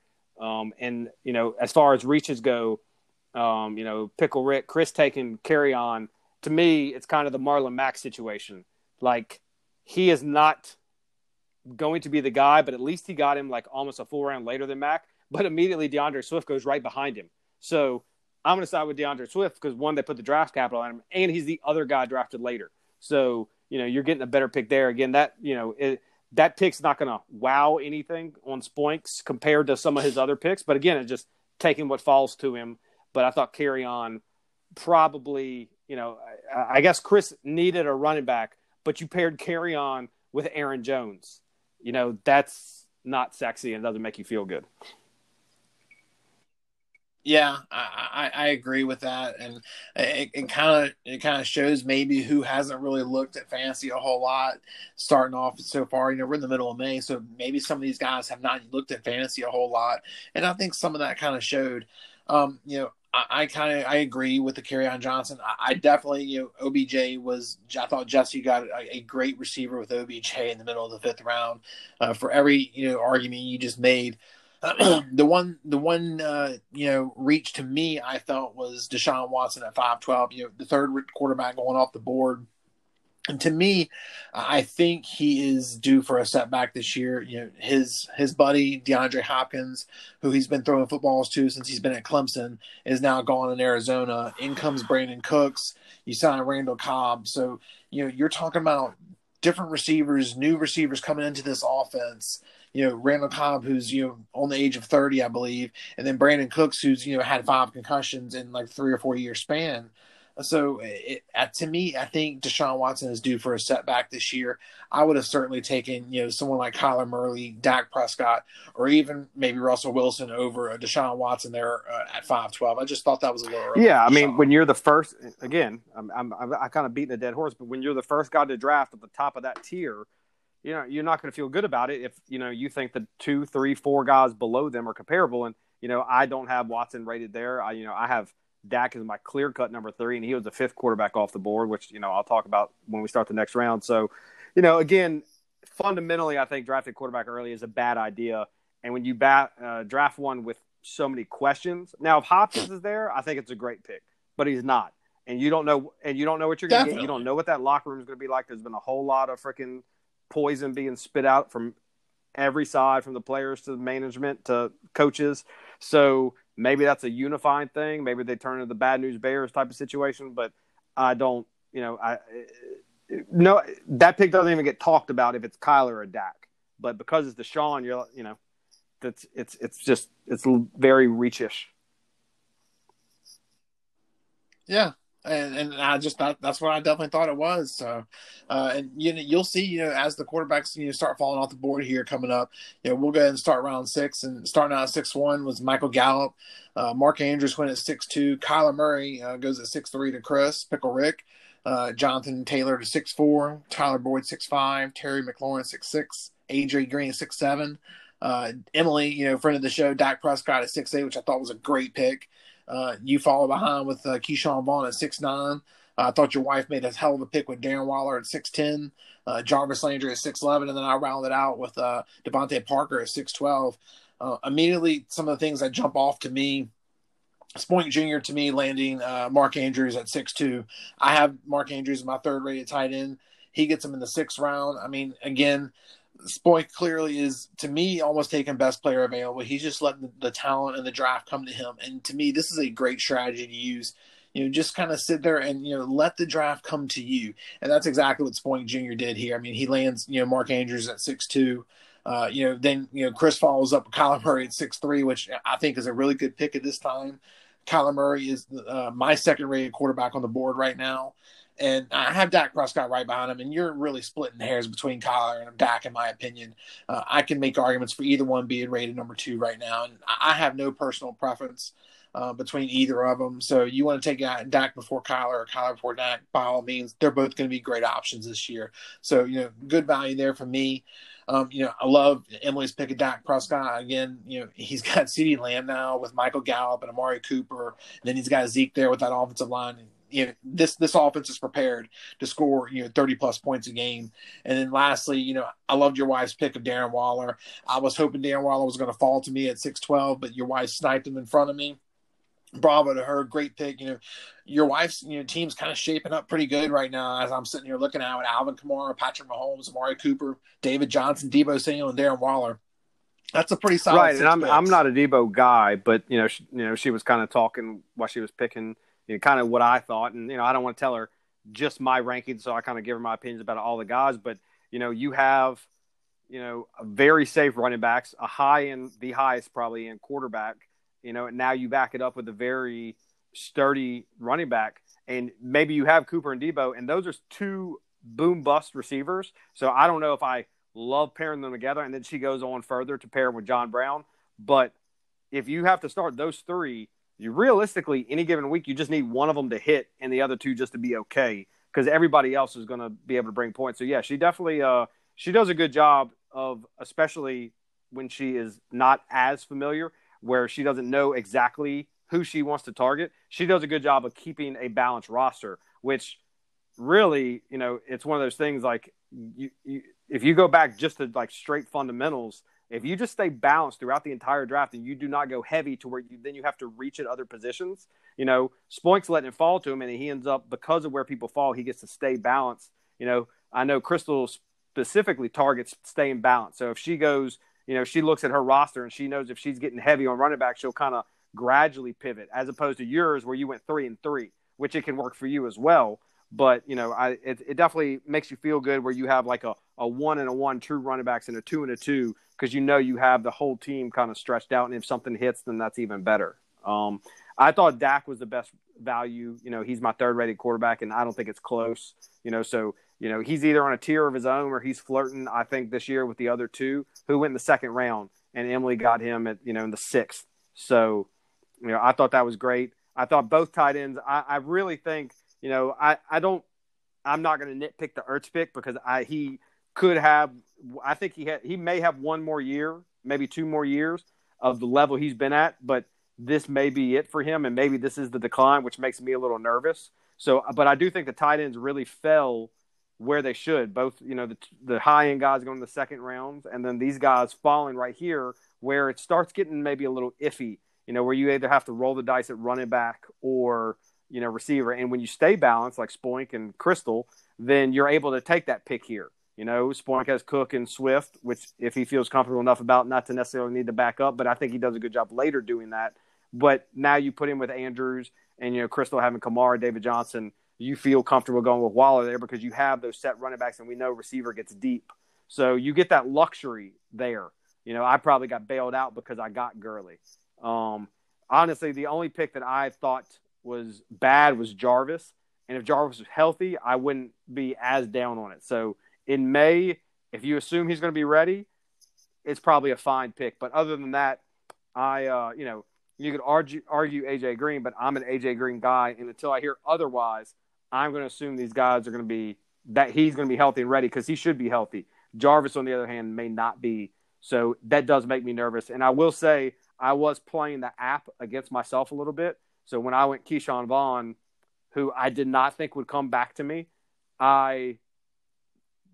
Speaker 3: Um, and you know, as far as reaches go, um, you know, Pickle Rick, Chris taking Kerryon. To me, it's kind of the Marlon Mack situation. Like he is not going to be the guy, but at least he got him like almost a full round later than Mack. But immediately DeAndre Swift goes right behind him. So I'm going to side with DeAndre Swift because one, they put the draft capital on him, and he's the other guy drafted later. So you know you're getting a better pick there. Again, that you know it, that pick's not going to wow anything on Spoinks compared to some of his other picks. But again, it's just taking what falls to him. But I thought Kerryon probably, you know, I, I guess Chris needed a running back, but you paired Kerryon with Aaron Jones. You know, that's not sexy and doesn't make you feel good.
Speaker 2: Yeah, I, I, I, agree with that, and it kind of it kind of shows maybe who hasn't really looked at fantasy a whole lot starting off so far. You know, we're in the middle of May, so maybe some of these guys have not looked at fantasy a whole lot, and I think some of that kind of showed. Um, you know, I, I kind of I agree with the Kerryon Johnson. I, I, definitely you know OBJ was I thought Jesse got a, a, great receiver with OBJ in the middle of the fifth round. Uh, for every you know argument you just made. the one the one uh, you know reach to me I felt was Deshaun Watson at five twelve. You know the third quarterback going off the board. And to me, I think he is due for a setback this year. You know, his his buddy DeAndre Hopkins, who he's been throwing footballs to since he's been at Clemson, is now gone in Arizona. In comes Brandin Cooks. You sign Randall Cobb. So you know you're talking about different receivers, new receivers coming into this offense you know Randall Cobb, who's you know on the age of thirty, I believe, and then Brandin Cooks, who's you know had five concussions in like three or four year span. So it, to me, I think Deshaun Watson is due for a setback this year. I would have certainly taken you know someone like Kyler Murray, Dak Prescott, or even maybe Russell Wilson over a Deshaun Watson there uh, at five twelve. I just thought that was a little.
Speaker 3: Yeah, I mean, when you're the first, again, I'm, I'm, I'm I kind of beating a dead horse, but when you're the first guy to draft at the top of that tier, you know you're not going to feel good about it if you know you think the two, three, four guys below them are comparable, and you know I don't have Watson rated there. I you know I have Dak is my clear cut number three, and he was the fifth quarterback off the board, which you know I'll talk about when we start the next round. So, you know, again, fundamentally, I think drafting quarterback early is a bad idea. And when you bat, uh, draft one with so many questions, now if Hopkins is there, I think it's a great pick, but he's not, and you don't know, and you don't know what you're going to get. You don't know what that locker room is going to be like. There's been a whole lot of freaking poison being spit out from every side, from the players to the management to coaches. So maybe that's a unifying thing. Maybe they turn into the bad news bears type of situation. But I don't, you know, I no that pick doesn't even get talked about if it's Kyler or Dak. But because it's Deshaun, you're you know, that's it's it's just it's very reachish.
Speaker 2: Yeah, and, and I just thought that's what I definitely thought it was. So, uh, and you know, you'll see, you know, as the quarterbacks you know start falling off the board here coming up, you know, we'll go ahead and start round six. And starting out at six one was Michael Gallup, uh, Mark Andrews went at six two, Kyler Murray uh, goes at six three to Chris Pickle Rick, uh, Jonathan Taylor to six four, Tyler Boyd six five, Terry McLaurin six six, AJ Green six seven. Uh, Emily, you know, friend of the show, Dak Prescott at six eight, which I thought was a great pick. Uh, you follow behind with uh, Ke'Shawn Vaughn at six nine. I thought your wife made a hell of a pick with Darren Waller at six ten, uh, Jarvis Landry at six eleven, and then I rounded out with uh, DeVante Parker at six twelve. Uh, immediately, some of the things that jump off to me. Spoink Jr. to me landing Mark Andrews at six two. I have Mark Andrews my third rated tight end. He gets him in the sixth round. I mean, again, Spoink clearly is to me almost taking best player available. He's just letting the, the, talent and the draft come to him. And to me, this is a great strategy to use. You know, just kind of sit there and you know let the draft come to you. And that's exactly what Spoink Jr. did here. I mean, he lands you know Mark Andrews at six two. Uh, you know, then you know Chris follows up with Kyler Murray at six three, which I think is a really good pick at this time. Kyler Murray is uh, my second rated quarterback on the board right now. And I have Dak Prescott right behind him, and you're really splitting hairs between Kyler and Dak, in my opinion. Uh, I can make arguments for either one being rated number two right now, and I have no personal preference uh, between either of them. So you want to take Dak before Kyler or Kyler before Dak, by all means, they're both going to be great options this year. So you know, good value there for me. Um, you know, I love Emily's pick of Dak Prescott. Again, you know, he's got CeeDee Lamb now with Michael Gallup and Amari Cooper. And then he's got Zeke there with that offensive line you know this this offense is prepared to score you know 30 plus points a game. And then lastly you know i loved your wife's pick of darren waller. I was hoping darren waller was going to fall to me at 612 but your wife sniped him in front of me. Bravo to her. Great pick. You know your wife's you know team's kind of shaping up pretty good right now as i'm sitting here looking at alvin kamara patrick mahomes amari cooper david johnson deebo samuel and darren waller. That's a pretty solid
Speaker 3: right and i'm i'm not a deebo guy but you know she, you know she was kind of talking while she was picking you know, kind of what I thought. And, you know, I don't want to tell her just my rankings, so I kind of give her my opinions about all the guys. But, you know, you have, you know, a very safe running backs, a high in the highest probably in quarterback, you know, and now you back it up with a very sturdy running back. And maybe you have Cooper and Deebo, and those are two boom bust receivers. So I don't know if I love pairing them together. And then she goes on further to pair with John Brown. But if you have to start those three, you realistically any given week you just need one of them to hit and the other two just to be okay because everybody else is going to be able to bring points. So yeah, she definitely uh, she does a good job of especially when she is not as familiar where she doesn't know exactly who she wants to target. She does a good job of keeping a balanced roster, which really, you know, it's one of those things like you, you if you go back just to like straight fundamentals, if you just stay balanced throughout the entire draft and you do not go heavy to where you then you have to reach at other positions, you know, Spoink's letting it fall to him and he ends up because of where people fall, he gets to stay balanced. You know, I know Crystal specifically targets staying balanced. So if she goes, you know, she looks at her roster and she knows if she's getting heavy on running back, she'll kind of gradually pivot as opposed to yours where you went three and three, which it can work for you as well. but you know, I it, it definitely makes you feel good where you have like a, a one and a one true running backs and a two and a two because you know you have the whole team kind of stretched out, and if something hits, then that's even better. Um, I thought Dak was the best value. You know, he's my third rated quarterback, and I don't think it's close. You know, so you know he's either on a tier of his own or he's flirting. I think this year with the other two who went in the second round, and Emily got him at you know in the sixth. So you know, I thought that was great. I thought both tight ends. I, I really think you know I I don't. I'm not going to nitpick the Ertz pick because I he could have. I think he had he may have one more year, maybe two more years of the level he's been at, but this may be it for him, and maybe this is the decline, which makes me a little nervous. So, but I do think the tight ends really fell where they should. Both, you know, the, the high end guys going to the second rounds, and then these guys falling right here where it starts getting maybe a little iffy. You know, where you either have to roll the dice at running back or you know receiver, and when you stay balanced like Spoink and Crystal, then you're able to take that pick here. You know, Spoink has Cook and Swift, which if he feels comfortable enough about, not to necessarily need to back up, but I think he does a good job later doing that. But now you put him with Andrews and you know Crystal having Kamara, David Johnson. You feel comfortable going with Waller there because you have those set running backs, and we know receiver gets deep, so you get that luxury there. You know, I probably got bailed out because I got Gurley. Um, honestly, the only pick that I thought was bad was Jarvis, and if Jarvis was healthy, I wouldn't be as down on it. So in May, if you assume he's going to be ready, it's probably a fine pick. But other than that, I uh, you know you could argue argue AJ Green, but I'm an AJ Green guy, and until I hear otherwise, I'm going to assume these guys are going to be that he's going to be healthy and ready because he should be healthy. Jarvis, on the other hand, may not be. So that does make me nervous. And I will say I was playing the app against myself a little bit. So when I went Ke'Shawn Vaughn, who I did not think would come back to me, I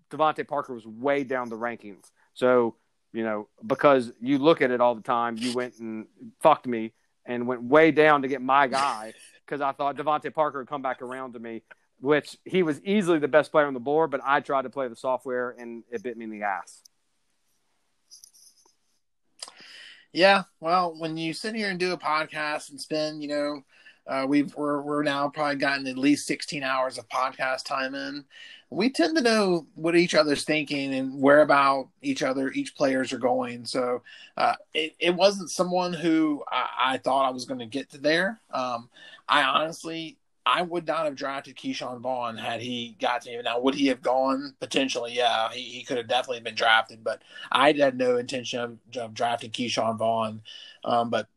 Speaker 3: DeVante Parker was way down the rankings. So you know, because you look at it all the time, you went and fucked me and went way down to get my guy because I thought DeVante Parker would come back around to me, which he was easily the best player on the board, but I tried to play the software and it bit me in the ass.
Speaker 2: Yeah, well, when you sit here and do a podcast and spend, you know, uh, we've we're we're now probably gotten at least sixteen hours of podcast time in. We tend to know what each other's thinking and where about each other, each players are going. So uh, it it wasn't someone who I, I thought I was going to get to there. Um, I honestly I would not have drafted Ke'Shawn Vaughn had he got to me. Now, would he have gone? Potentially, yeah. He, he could have definitely been drafted, but I had no intention of, of drafting Ke'Shawn Vaughn. Um, but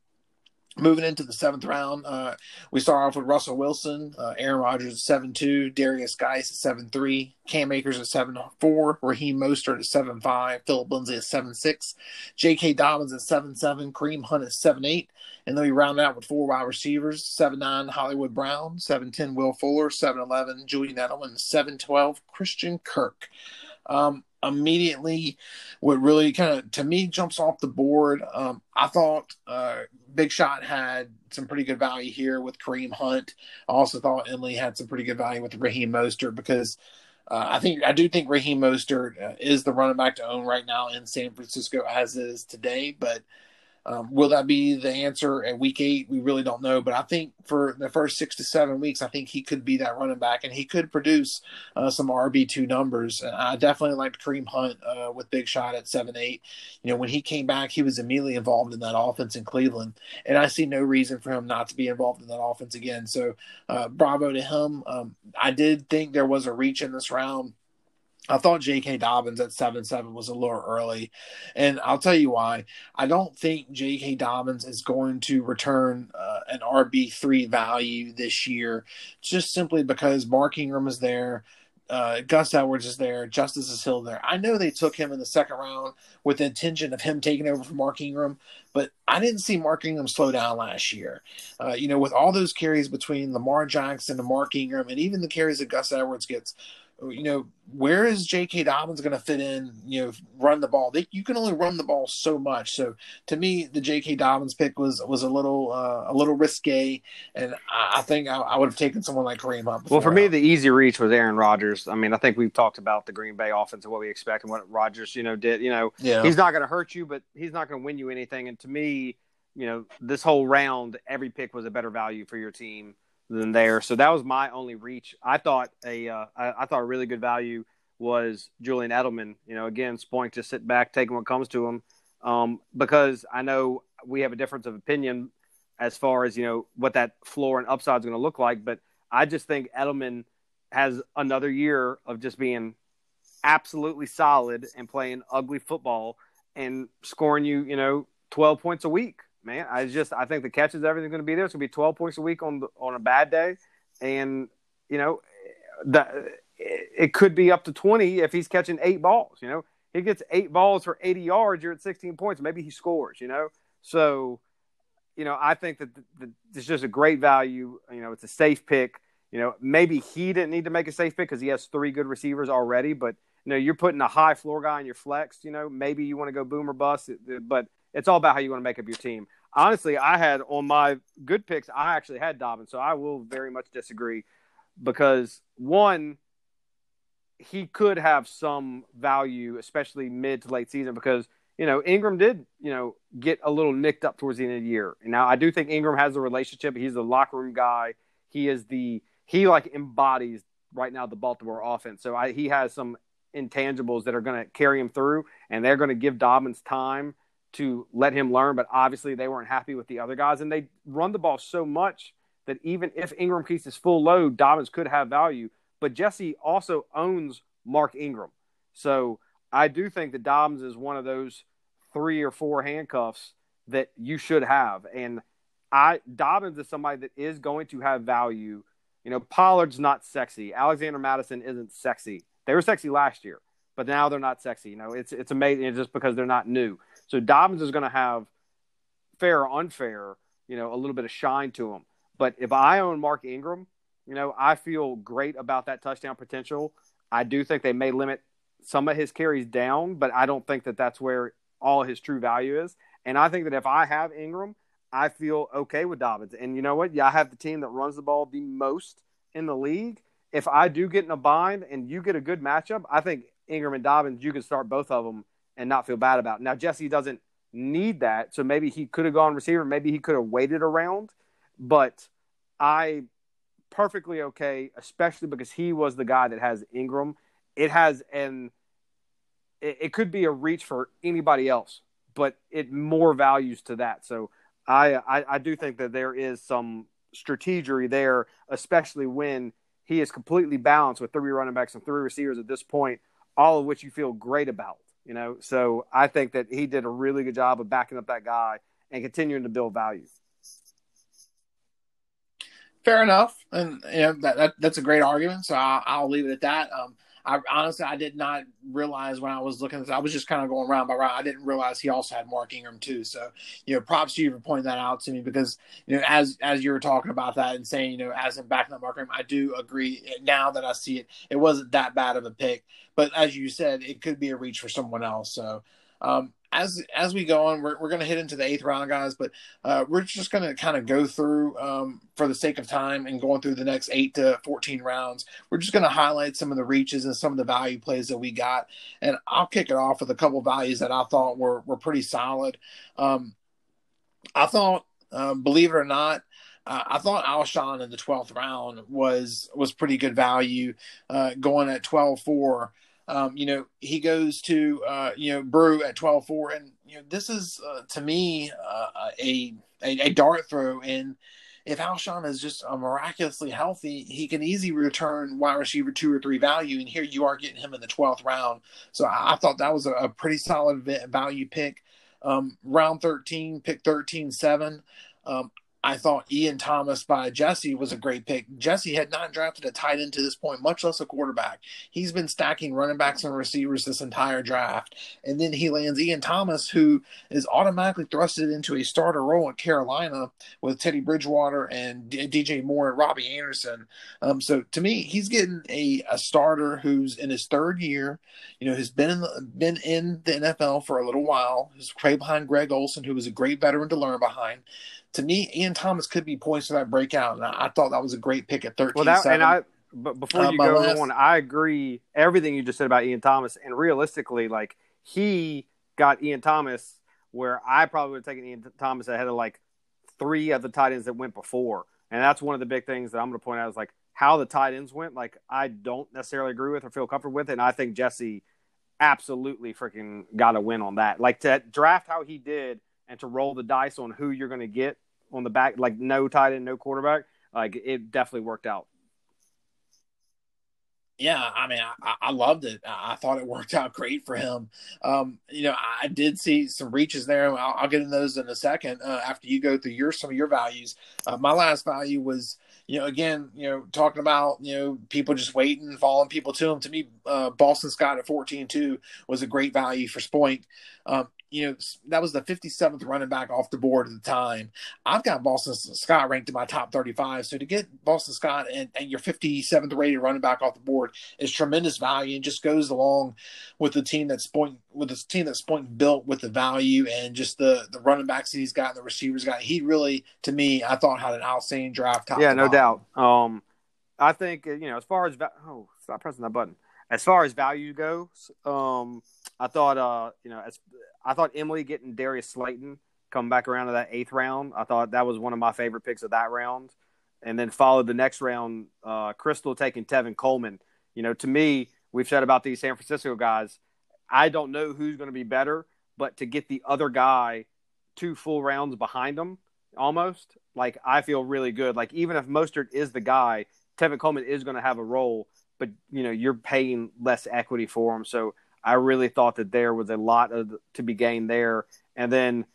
Speaker 2: Moving into the seventh round, uh, we start off with Russell Wilson, uh, Aaron Rodgers at seven two, Darius Guice at seven three, Cam Akers at seven four, Raheem Mostert at seven five, Philip Lindsay at seven six, J.K. Dobbins at seven seven, Kareem Hunt at seven eight, and then we round out with four wide receivers: seven nine Hollywood Brown, seven ten Will Fuller, seven eleven Julian Edelman, seven twelve Christian Kirk. Um, immediately what really kind of to me jumps off the board. Um, I thought uh, Big Shot had some pretty good value here with Kareem Hunt. I also thought Emily had some pretty good value with Raheem Mostert because uh, I think I do think Raheem Mostert uh, is the running back to own right now in San Francisco as is today, but um, will that be the answer at week eight? We really don't know. But I think for the first six to seven weeks, I think he could be that running back and he could produce uh, some RB2 numbers. And I definitely liked Kareem Hunt uh, with Big Shot at 7 8. You know, when he came back, he was immediately involved in that offense in Cleveland. And I see no reason for him not to be involved in that offense again. So uh, bravo to him. Um, I did think there was a reach in this round I thought J.K. Dobbins at seven seven was a little early, and I'll tell you why. I don't think J.K. Dobbins is going to return uh, an RB three value this year, just simply because Mark Ingram is there. Uh, Gus Edwards is there. Justice is still there. I know they took him in the second round with the intention of him taking over from Mark Ingram, but I didn't see Mark Ingram slow down last year. Uh, you know, with all those carries between Lamar Jackson and Mark Ingram, and even the carries that Gus Edwards gets, you know, where is J.K. Dobbins going to fit in? You know, run the ball. They, you can only run the ball so much. So to me, the J.K. Dobbins pick was was a little uh, a little risque, and I, think I, I, would have taken someone like Kareem Hunt.
Speaker 3: Well, for me, the easy reach was Aaron Rodgers. I mean, I think we've talked about the Green Bay offense and what we expect and what Rodgers, you know, did. You know, yeah. he's not going to hurt you, but he's not going to win you anything. And to me, you know, this whole round, every pick was a better value for your team than there. So that was my only reach. I thought a uh, I, I, thought a really good value was Julian Edelman. You know, again, Spoink just sit back, taking what comes to him, um, because I know we have a difference of opinion as far as you know what that floor and upside is going to look like. But I just think Edelman has another year of just being absolutely solid and playing ugly football and scoring you, you know, 12 points a week man. I just I think the catches everything's going to be there. It's going to be 12 points a week on the, on a bad day, and you know that it could be up to 20 if he's catching eight balls. You know, he gets eight balls for 80 yards, you're at 16 points. Maybe he scores. You know, so you know I think that it's just a great value. You know, it's a safe pick. You know, maybe he didn't need to make a safe pick because he has three good receivers already, but you know, you're putting a high floor guy in your flex. You know, maybe you want to go boomer bust, but it's all about how you want to make up your team. Honestly, I had on my good picks, I actually had Dobbins, so I will very much disagree because one, he could have some value, especially mid to late season, because you know Ingram did you know get a little nicked up towards the end of the year. Now I do think Ingram has a relationship. He's the locker room guy. He is the he like embodies right now the Baltimore offense. So I, he has some intangibles that are going to carry him through, and they're going to give Dobbins time to let him learn, but obviously they weren't happy with the other guys, and they run the ball so much that even if Ingram keeps his full load, Dobbins could have value. But Jesse also owns Mark Ingram, so I do think that Dobbins is one of those three or four handcuffs that you should have, and I Dobbins is somebody that is going to have value. You know, Pollard's not sexy. Alexander Mattison isn't sexy. They were sexy last year, but now they're not sexy. You know, it's it's amazing just because they're not new. So Dobbins is going to have fair or unfair, you know, a little bit of shine to him. But if I own Mark Ingram, you know, I feel great about that touchdown potential. I do think they may limit some of his carries down, but I don't think that that's where all his true value is. And I think that if I have Ingram, I feel okay with Dobbins. And you know what? Yeah, I have the team that runs the ball the most in the league. If I do get in a bind and you get a good matchup, I think Ingram and Dobbins, you can start both of them and not feel bad about. It. Now Jesse doesn't need that, so maybe he could have gone receiver, maybe he could have waited around, but I perfectly okay, especially because he was the guy that has Ingram. It has an it, it could be a reach for anybody else, but it more values to that. So I, I, I do think that there is some strategery there, especially when he is completely balanced with three running backs and three receivers at this point, all of which you feel great about. You know, so I think that he did a really good job of backing up that guy and continuing to build value.
Speaker 2: Fair enough, and you know that, that that's a great argument. So I'll, I'll leave it at that. Um, I honestly I did not realize when I was looking I was just kind of going round by round. I didn't realize he also had Mark Ingram too. So, you know, props to you for pointing that out to me because, you know, as as you were talking about that and saying, you know, as in backing up Mark Ingram, I do agree now that I see it, it wasn't that bad of a pick. But as you said, it could be a reach for someone else. So um, as as we go on, we're, we're going to hit into the eighth round, guys. But uh, we're just going to kind of go through, um, for the sake of time, and going through the next eight to fourteen rounds. We're just going to highlight some of the reaches and some of the value plays that we got, and I'll kick it off with a couple values that I thought were were pretty solid. Um, I thought, uh, believe it or not. Uh, I thought Alshon in the 12th round was was pretty good value, uh, going at 12-4. Um, you know, he goes to uh, you know Brew at 12-4, and you know this is uh, to me uh, a, a, a dart throw. And if Alshon is just a miraculously healthy, he can easily return wide receiver two or three value. And here you are getting him in the 12th round. So I, I thought that was a, a pretty solid value pick. Um, round 13, pick 13 7. Um, I thought Ian Thomas by Jesse was a great pick. Jesse had not drafted a tight end to this point, much less a quarterback. He's been stacking running backs and receivers this entire draft. And then he lands Ian Thomas, who is automatically thrusted into a starter role in Carolina with Teddy Bridgewater and DJ Moore and Robbie Anderson. Um, so to me, he's getting a, a starter who's in his third year, you know, has been in the, been in the NFL for a little while. He's right behind Greg Olsen, who was a great veteran to learn behind to me, Ian Thomas could be poised for that breakout, and I, I thought that was a great pick at thirteen. Well, that,
Speaker 3: and I, but before uh, you go last... on, I agree everything you just said about Ian Thomas, and realistically, like he got Ian Thomas where I probably would have taken Ian Thomas ahead of like three of the tight ends that went before. And that's one of the big things that I'm going to point out is like how the tight ends went. Like I don't necessarily agree with or feel comfortable with, and I think Jesse absolutely freaking got a win on that. Like to draft how he did and to roll the dice on who you're going to get on the back, like no tight end, no quarterback. Like it definitely worked out
Speaker 2: yeah, I mean, I, I, loved it. I thought it worked out great for him. Um, you know, I did see some reaches there. I'll, I'll get into those in a second uh, after you go through your some of your values. Uh, my last value was, you know, again, you know, talking about you know people just waiting, following people to him. To me, uh, Boston Scott at fourteen two was a great value for Spoink. Um, you know, that was the 57th running back off the board at the time. I've got Boston Scott ranked in my top 35. So to get Boston Scott and, and your 57th rated running back off the board is tremendous value and just goes along with the team that's point with the team that's point built with the value and just the the running backs that he's got and the receivers got. He really, to me, I thought had an outstanding draft.
Speaker 3: yeah, no doubt. Um, I think you know as far as oh, stop pressing that button. As far as value goes, um, I thought uh, you know as I thought Emily getting Darius Slayton come back around to that eighth round. I thought that was one of my favorite picks of that round. And then followed the next round, uh, Crystal taking Tevin Coleman. You know, to me, we've said about these San Francisco guys, I don't know who's going to be better, but to get the other guy two full rounds behind them, almost like I feel really good. Like even if Mostert is the guy, Tevin Coleman is going to have a role, but you know you're paying less equity for them. So I really thought that there was a lot of, to be gained there. And then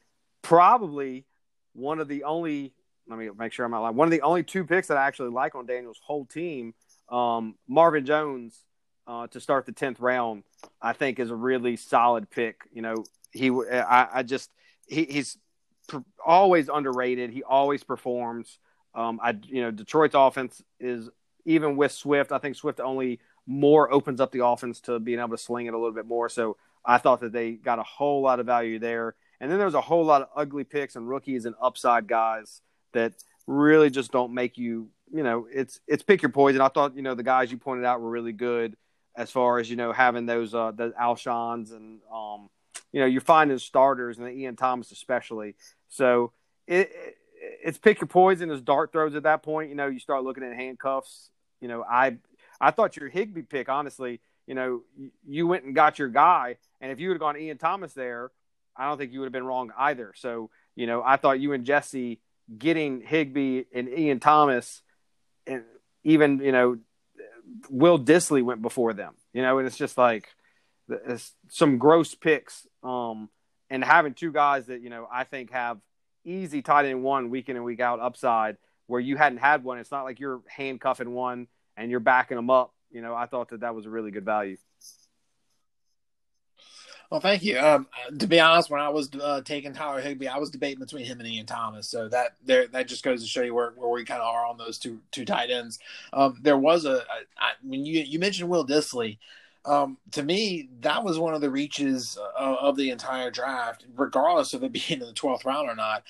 Speaker 3: probably one of the only, let me make sure I'm not lying, one of the only two picks that I actually like on Daniel's whole team, um, Marvin Jones uh, to start the 10th round, I think is a really solid pick. You know, he, I, I just, he, he's always underrated. He always performs. Um, I, you know, Detroit's offense is even with Swift. I think Swift only more opens up the offense to being able to sling it a little bit more. So I thought that they got a whole lot of value there. And then there's a whole lot of ugly picks and rookies and upside guys that really just don't make you, you know, it's it's pick your poison. I thought, you know, the guys you pointed out were really good as far as, you know, having those uh the Alshons and um you know, you're finding starters and the Ian Thomas especially. So it, it it's pick your poison as dart throws at that point. You know, you start looking at handcuffs. You know, I I thought your Higbee pick, honestly, you know, you went and got your guy, and if you would have gone Ian Thomas there, I don't think you would have been wrong either. So, you know, I thought you and Jesse getting Higbee and Ian Thomas, and even you know, Will Dissly went before them. You know, and it's just like it's some gross picks. Um, and having two guys that you know I think have easy tight end one week in and week out upside where you hadn't had one. It's not like you're handcuffing one and you're backing them up, you know, I thought that that was a really good value.
Speaker 2: Well, thank you. Um, to be honest, when I was uh, taking Tyler Higbee, I was debating between him and Ian Thomas. So that there, that just goes to show you where, where we kind of are on those two two tight ends. Um, there was a, a I, when you you mentioned Will Dissly. Um, to me, that was one of the reaches uh, of the entire draft, regardless of it being in the twelfth round or not.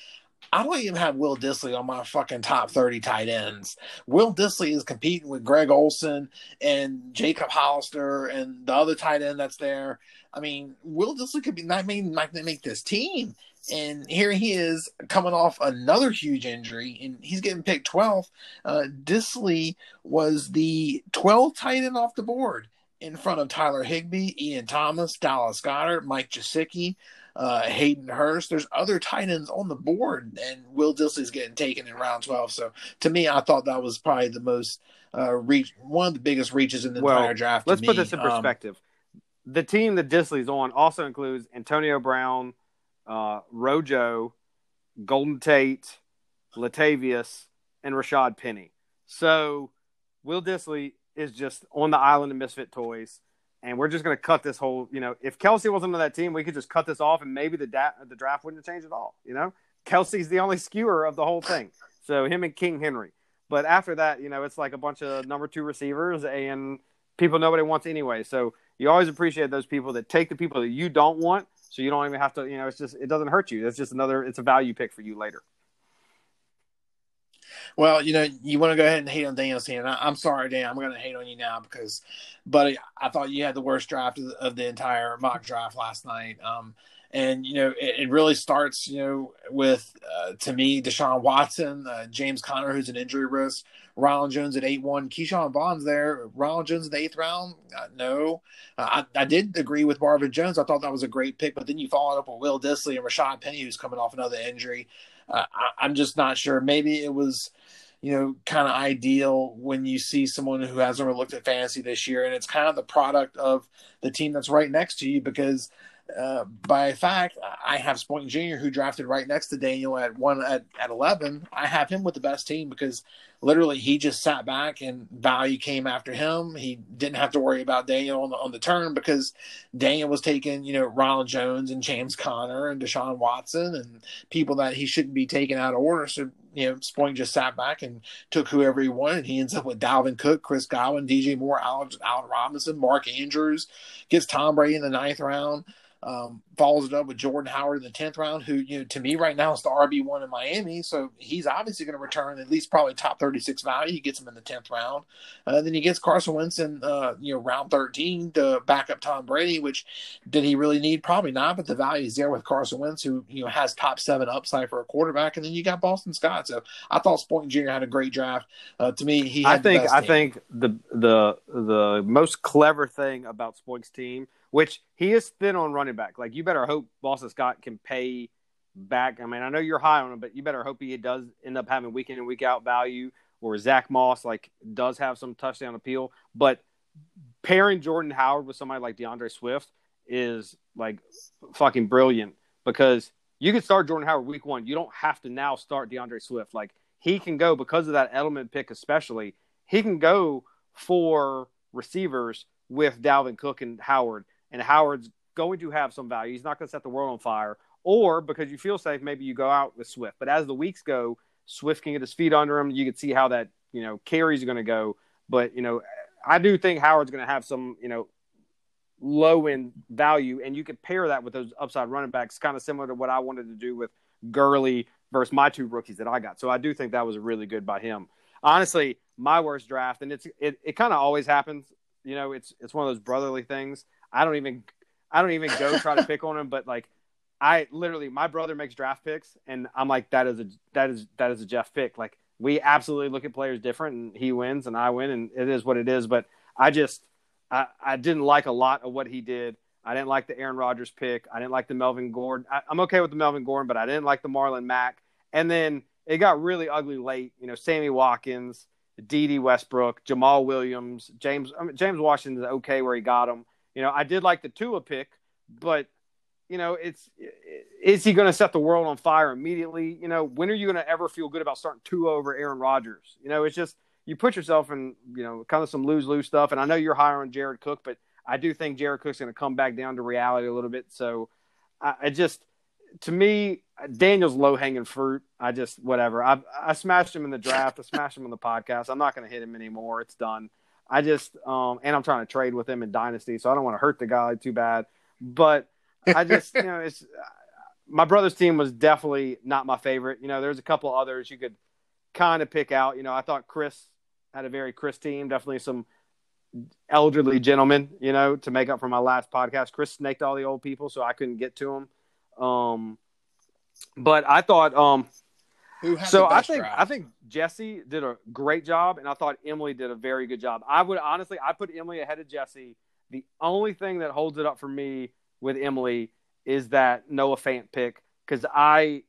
Speaker 2: I don't even have Will Dissly on my fucking top 30 tight ends. Will Dissly is competing with Greg Olsen and Jacob Hollister and the other tight end that's there. I mean, Will Dissly could be not mean might make this team. And here he is coming off another huge injury, and he's getting picked 12th. Uh, Dissly was the 12th tight end off the board in front of Tyler Higbee, Ian Thomas, Dallas Goedert, Mike Gesicki, uh, Hayden Hurst. There's other tight ends on the board, and Will Dissly's getting taken in round 12. So to me, I thought that was probably the most uh, reach, one of the biggest reaches in the well, entire draft.
Speaker 3: Let's
Speaker 2: put
Speaker 3: this in um, perspective. Um, the team that Dissly's on also includes Antonio Brown, uh, Rojo, Golden Tate, Latavius, and Rashad Penny. So Will Dissly is just on the island of misfit toys and we're just going to cut this whole. You know, if Kelce wasn't on that team, we could just cut this off, and maybe the da- the draft wouldn't have changed at all. You know, Kelce's the only skewer of the whole thing. So him and King Henry. But after that, you know, it's like a bunch of number two receivers and people nobody wants anyway. So you always appreciate those people that take the people that you don't want, so you don't even have to. You know, it's just it doesn't hurt you. It's just another. It's a value pick for you later.
Speaker 2: Well, you know, you want to go ahead and hate on Daniel Sanders. I'm sorry, Dan. I'm going to hate on you now because, buddy, I thought you had the worst draft of the, of the entire mock draft last night. Um, And you know, it, it really starts, you know, with uh, to me Deshaun Watson, uh, James Conner, who's an injury risk, Ronald Jones at eight one, Ke'Shawn Bonds there, Ronald Jones in the eighth round. Uh, no, I, I did agree with Marvin Jones. I thought that was a great pick, but then you followed up with Will Dissly and Rashaad Penny, who's coming off another injury. Uh, I, I'm just not sure. Maybe it was you know, kind of ideal when you see someone who hasn't really looked at fantasy this year, and it's kind of the product of the team that's right next to you because uh, by fact, I have Spoink Jr., who drafted right next to Daniel at one at, at eleven. I have him with the best team because literally he just sat back and value came after him. He didn't have to worry about Daniel on the on the turn because Daniel was taking you know Ronald Jones and James Conner and Deshaun Watson and people that he shouldn't be taking out of order. So you know Spoink just sat back and took whoever he wanted. He ends up with Dalvin Cook, Chris Godwin, DJ Moore, Allen Robinson, Mark Andrews, gets Tom Brady in the ninth round. Um, follows it up with Jordan Howard in the tenth round, who you know to me right now is the RB one in Miami. So he's obviously going to return at least probably top thirty six value. He gets him in the tenth round, uh, then he gets Carson Wentz in uh, you know round thirteen to back up Tom Brady. Which did he really need? Probably not. But the value is there with Carson Wentz, who you know has top seven upside for a quarterback. And then you got Boston Scott. So I thought Spoink Jr. had a great draft. Uh, to me, he. I
Speaker 3: think
Speaker 2: I
Speaker 3: team. think the the the most clever thing about Spoink's team which he is thin on running back. Like you better hope Boston Scott can pay back. I mean, I know you're high on him, but you better hope he does end up having week in and week out value. Or Zach Moss like does have some touchdown appeal, but pairing Jordan Howard with somebody like DeAndre Swift is like fucking brilliant because you can start Jordan Howard week one. You don't have to now start DeAndre Swift. Like he can go because of that element pick, especially he can go for receivers with Dalvin Cook and Howard and Howard's going to have some value. He's not going to set the world on fire. Or because you feel safe, maybe you go out with Swift. But as the weeks go, Swift can get his feet under him. You can see how that you know carries going to go. But you know, I do think Howard's going to have some you know low end value, and you could pair that with those upside running backs, kind of similar to what I wanted to do with Gurley versus my two rookies that I got. So I do think that was really good by him. Honestly, my worst draft, and it's it, it kind of always happens. You know, it's it's one of those brotherly things. I don't even I don't even go try to pick on him, but like I literally my brother makes draft picks and I'm like that is a that is that is a Jeff pick. Like we absolutely look at players different and he wins and I win and it is what it is. But I just I, I didn't like a lot of what he did. I didn't like the Aaron Rodgers pick. I didn't like the Melvin Gordon. I, am okay with the Melvin Gordon, but I didn't like the Marlon Mack. And then it got really ugly late. You know, Sammy Watkins, Dede Westbrook, Jamaal Williams, James I mean, James Washington is okay where he got him. You know, I did like the Tua pick, but you know, it's is he going to set the world on fire immediately? You know, when are you going to ever feel good about starting Tua over Aaron Rodgers? You know, it's just you put yourself in you know kind of some lose lose stuff. And I know you're higher on Jared Cook, but I do think Jared Cook's going to come back down to reality a little bit. So I, I just to me, Daniel's low hanging fruit. I just whatever. I I smashed him in the draft. I smashed him on the podcast. I'm not going to hit him anymore. It's done. I just um, and I'm trying to trade with him in Dynasty, so I don't want to hurt the guy too bad. But I just you know it's my brother's team was definitely not my favorite. You know, there's a couple others you could kind of pick out. You know, I thought Chris had a very Chris team, definitely some elderly gentlemen. You know, to make up for my last podcast, Chris snaked all the old people, so I couldn't get to them. Um, but I thought um, so I think draft? I think Jesse did a great job, and I thought Emily did a very good job. I would honestly, I put Emily ahead of Jesse. The only thing that holds it up for me with Emily is that Noah Fant pick because I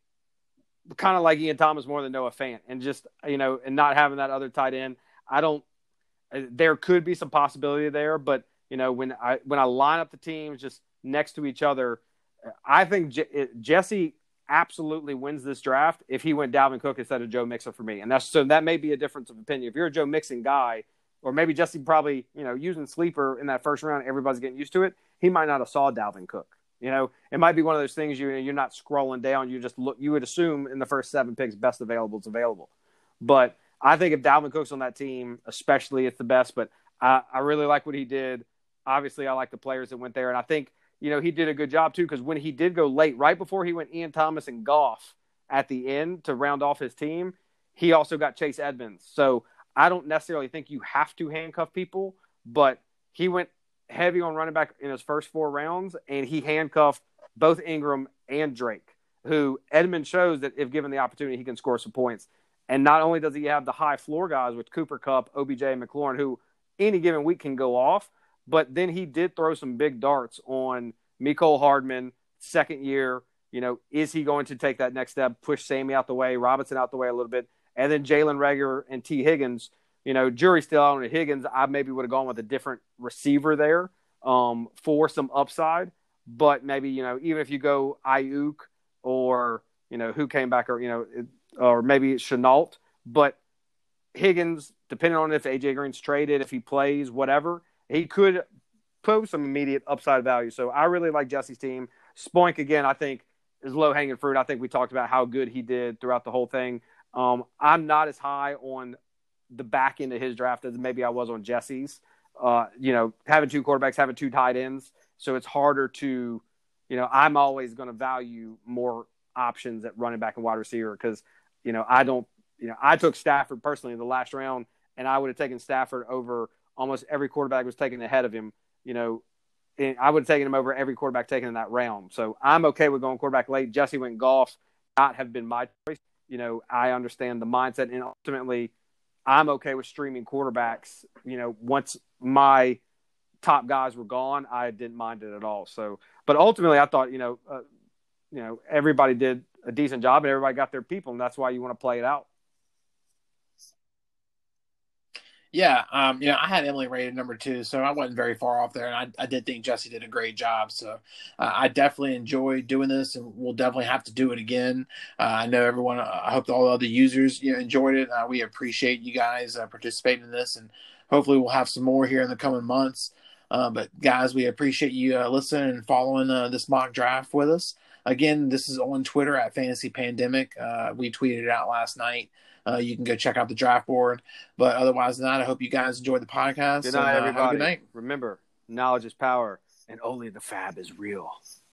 Speaker 3: kind of like Ian Thomas more than Noah Fant, and just you know, and not having that other tight end, I don't. There could be some possibility there, but you know, when I when I line up the teams just next to each other, I think J- Jesse absolutely wins this draft if he went Dalvin Cook instead of Joe Mixon for me. And that's so that may be a difference of opinion. If you're a Joe Mixon guy, or maybe Jesse probably, you know, using sleeper in that first round, everybody's getting used to it. He might not have saw Dalvin Cook. You know, it might be one of those things you you're not scrolling down. You just look. You would assume in the first seven picks, best available is available. But I think if Dalvin Cook's on that team, especially, it's the best. But I, I really like what he did. Obviously, I like the players that went there, and I think you know, he did a good job too because when he did go late, right before he went Ian Thomas and Goff at the end to round off his team, he also got Chase Edmonds. So I don't necessarily think you have to handcuff people, but he went heavy on running back in his first four rounds and he handcuffed both Ingram and Drake, who Edmond shows that if given the opportunity, he can score some points. And not only does he have the high floor guys with Cooper Kupp, OBJ, and McLaurin, who any given week can go off, but then he did throw some big darts on Mecole Hardman, second year. You know, is he going to take that next step, push Sammy out the way, Robinson out the way a little bit, and then Jalen Reagor and Tee Higgins? You know, jury still out on Higgins. I maybe would have gone with a different receiver there um, for some upside, but maybe you know, even if you go Aiyuk or you know who came back, or you know, or maybe it's Shenault, but Higgins, depending on if AJ Green's traded, if he plays, whatever, he could pose some immediate upside value. So I really like Jesse's team. Spoink again, I think is low hanging fruit. I think we talked about how good he did throughout the whole thing. Um, I'm not as high on the back end of his draft as maybe I was on Jesse's. Uh, you know, having two quarterbacks, having two tight ends, so it's harder to, you know, I'm always going to value more options at running back and wide receiver because, you know, I don't, you know, I took Stafford personally in the last round, and I would have taken Stafford over almost every quarterback was taken ahead of him. You know, I would have taken him over every quarterback taken in that round. So I'm okay with going quarterback late. Jesse went Goff. not have been my choice. You know, I understand the mindset, and ultimately, I'm okay with streaming quarterbacks. You know, once my top guys were gone, I didn't mind it at all. So, but ultimately, I thought you know, uh, you know, everybody did a decent job, and everybody got their people, and that's why you want to play it out.
Speaker 2: Yeah, um, you know, I had Emily rated number two, so I wasn't very far off there, and I, I did think Jesse did a great job. So uh, I definitely enjoyed doing this, and we'll definitely have to do it again. Uh, I know everyone. Uh, I hope all the other users you know, enjoyed it. Uh, we appreciate you guys uh, participating in this, and hopefully we'll have some more here in the coming months. Uh, but guys, we appreciate you listening and following this mock draft with us. Again, this is on Twitter at Fantasy Pandemic. we tweeted it out last night uh, you can go check out the draft board. But otherwise than that, I hope you guys enjoyed the podcast.
Speaker 3: Good night, and, uh, everybody. good night. Remember, knowledge is power, and only the fab is real.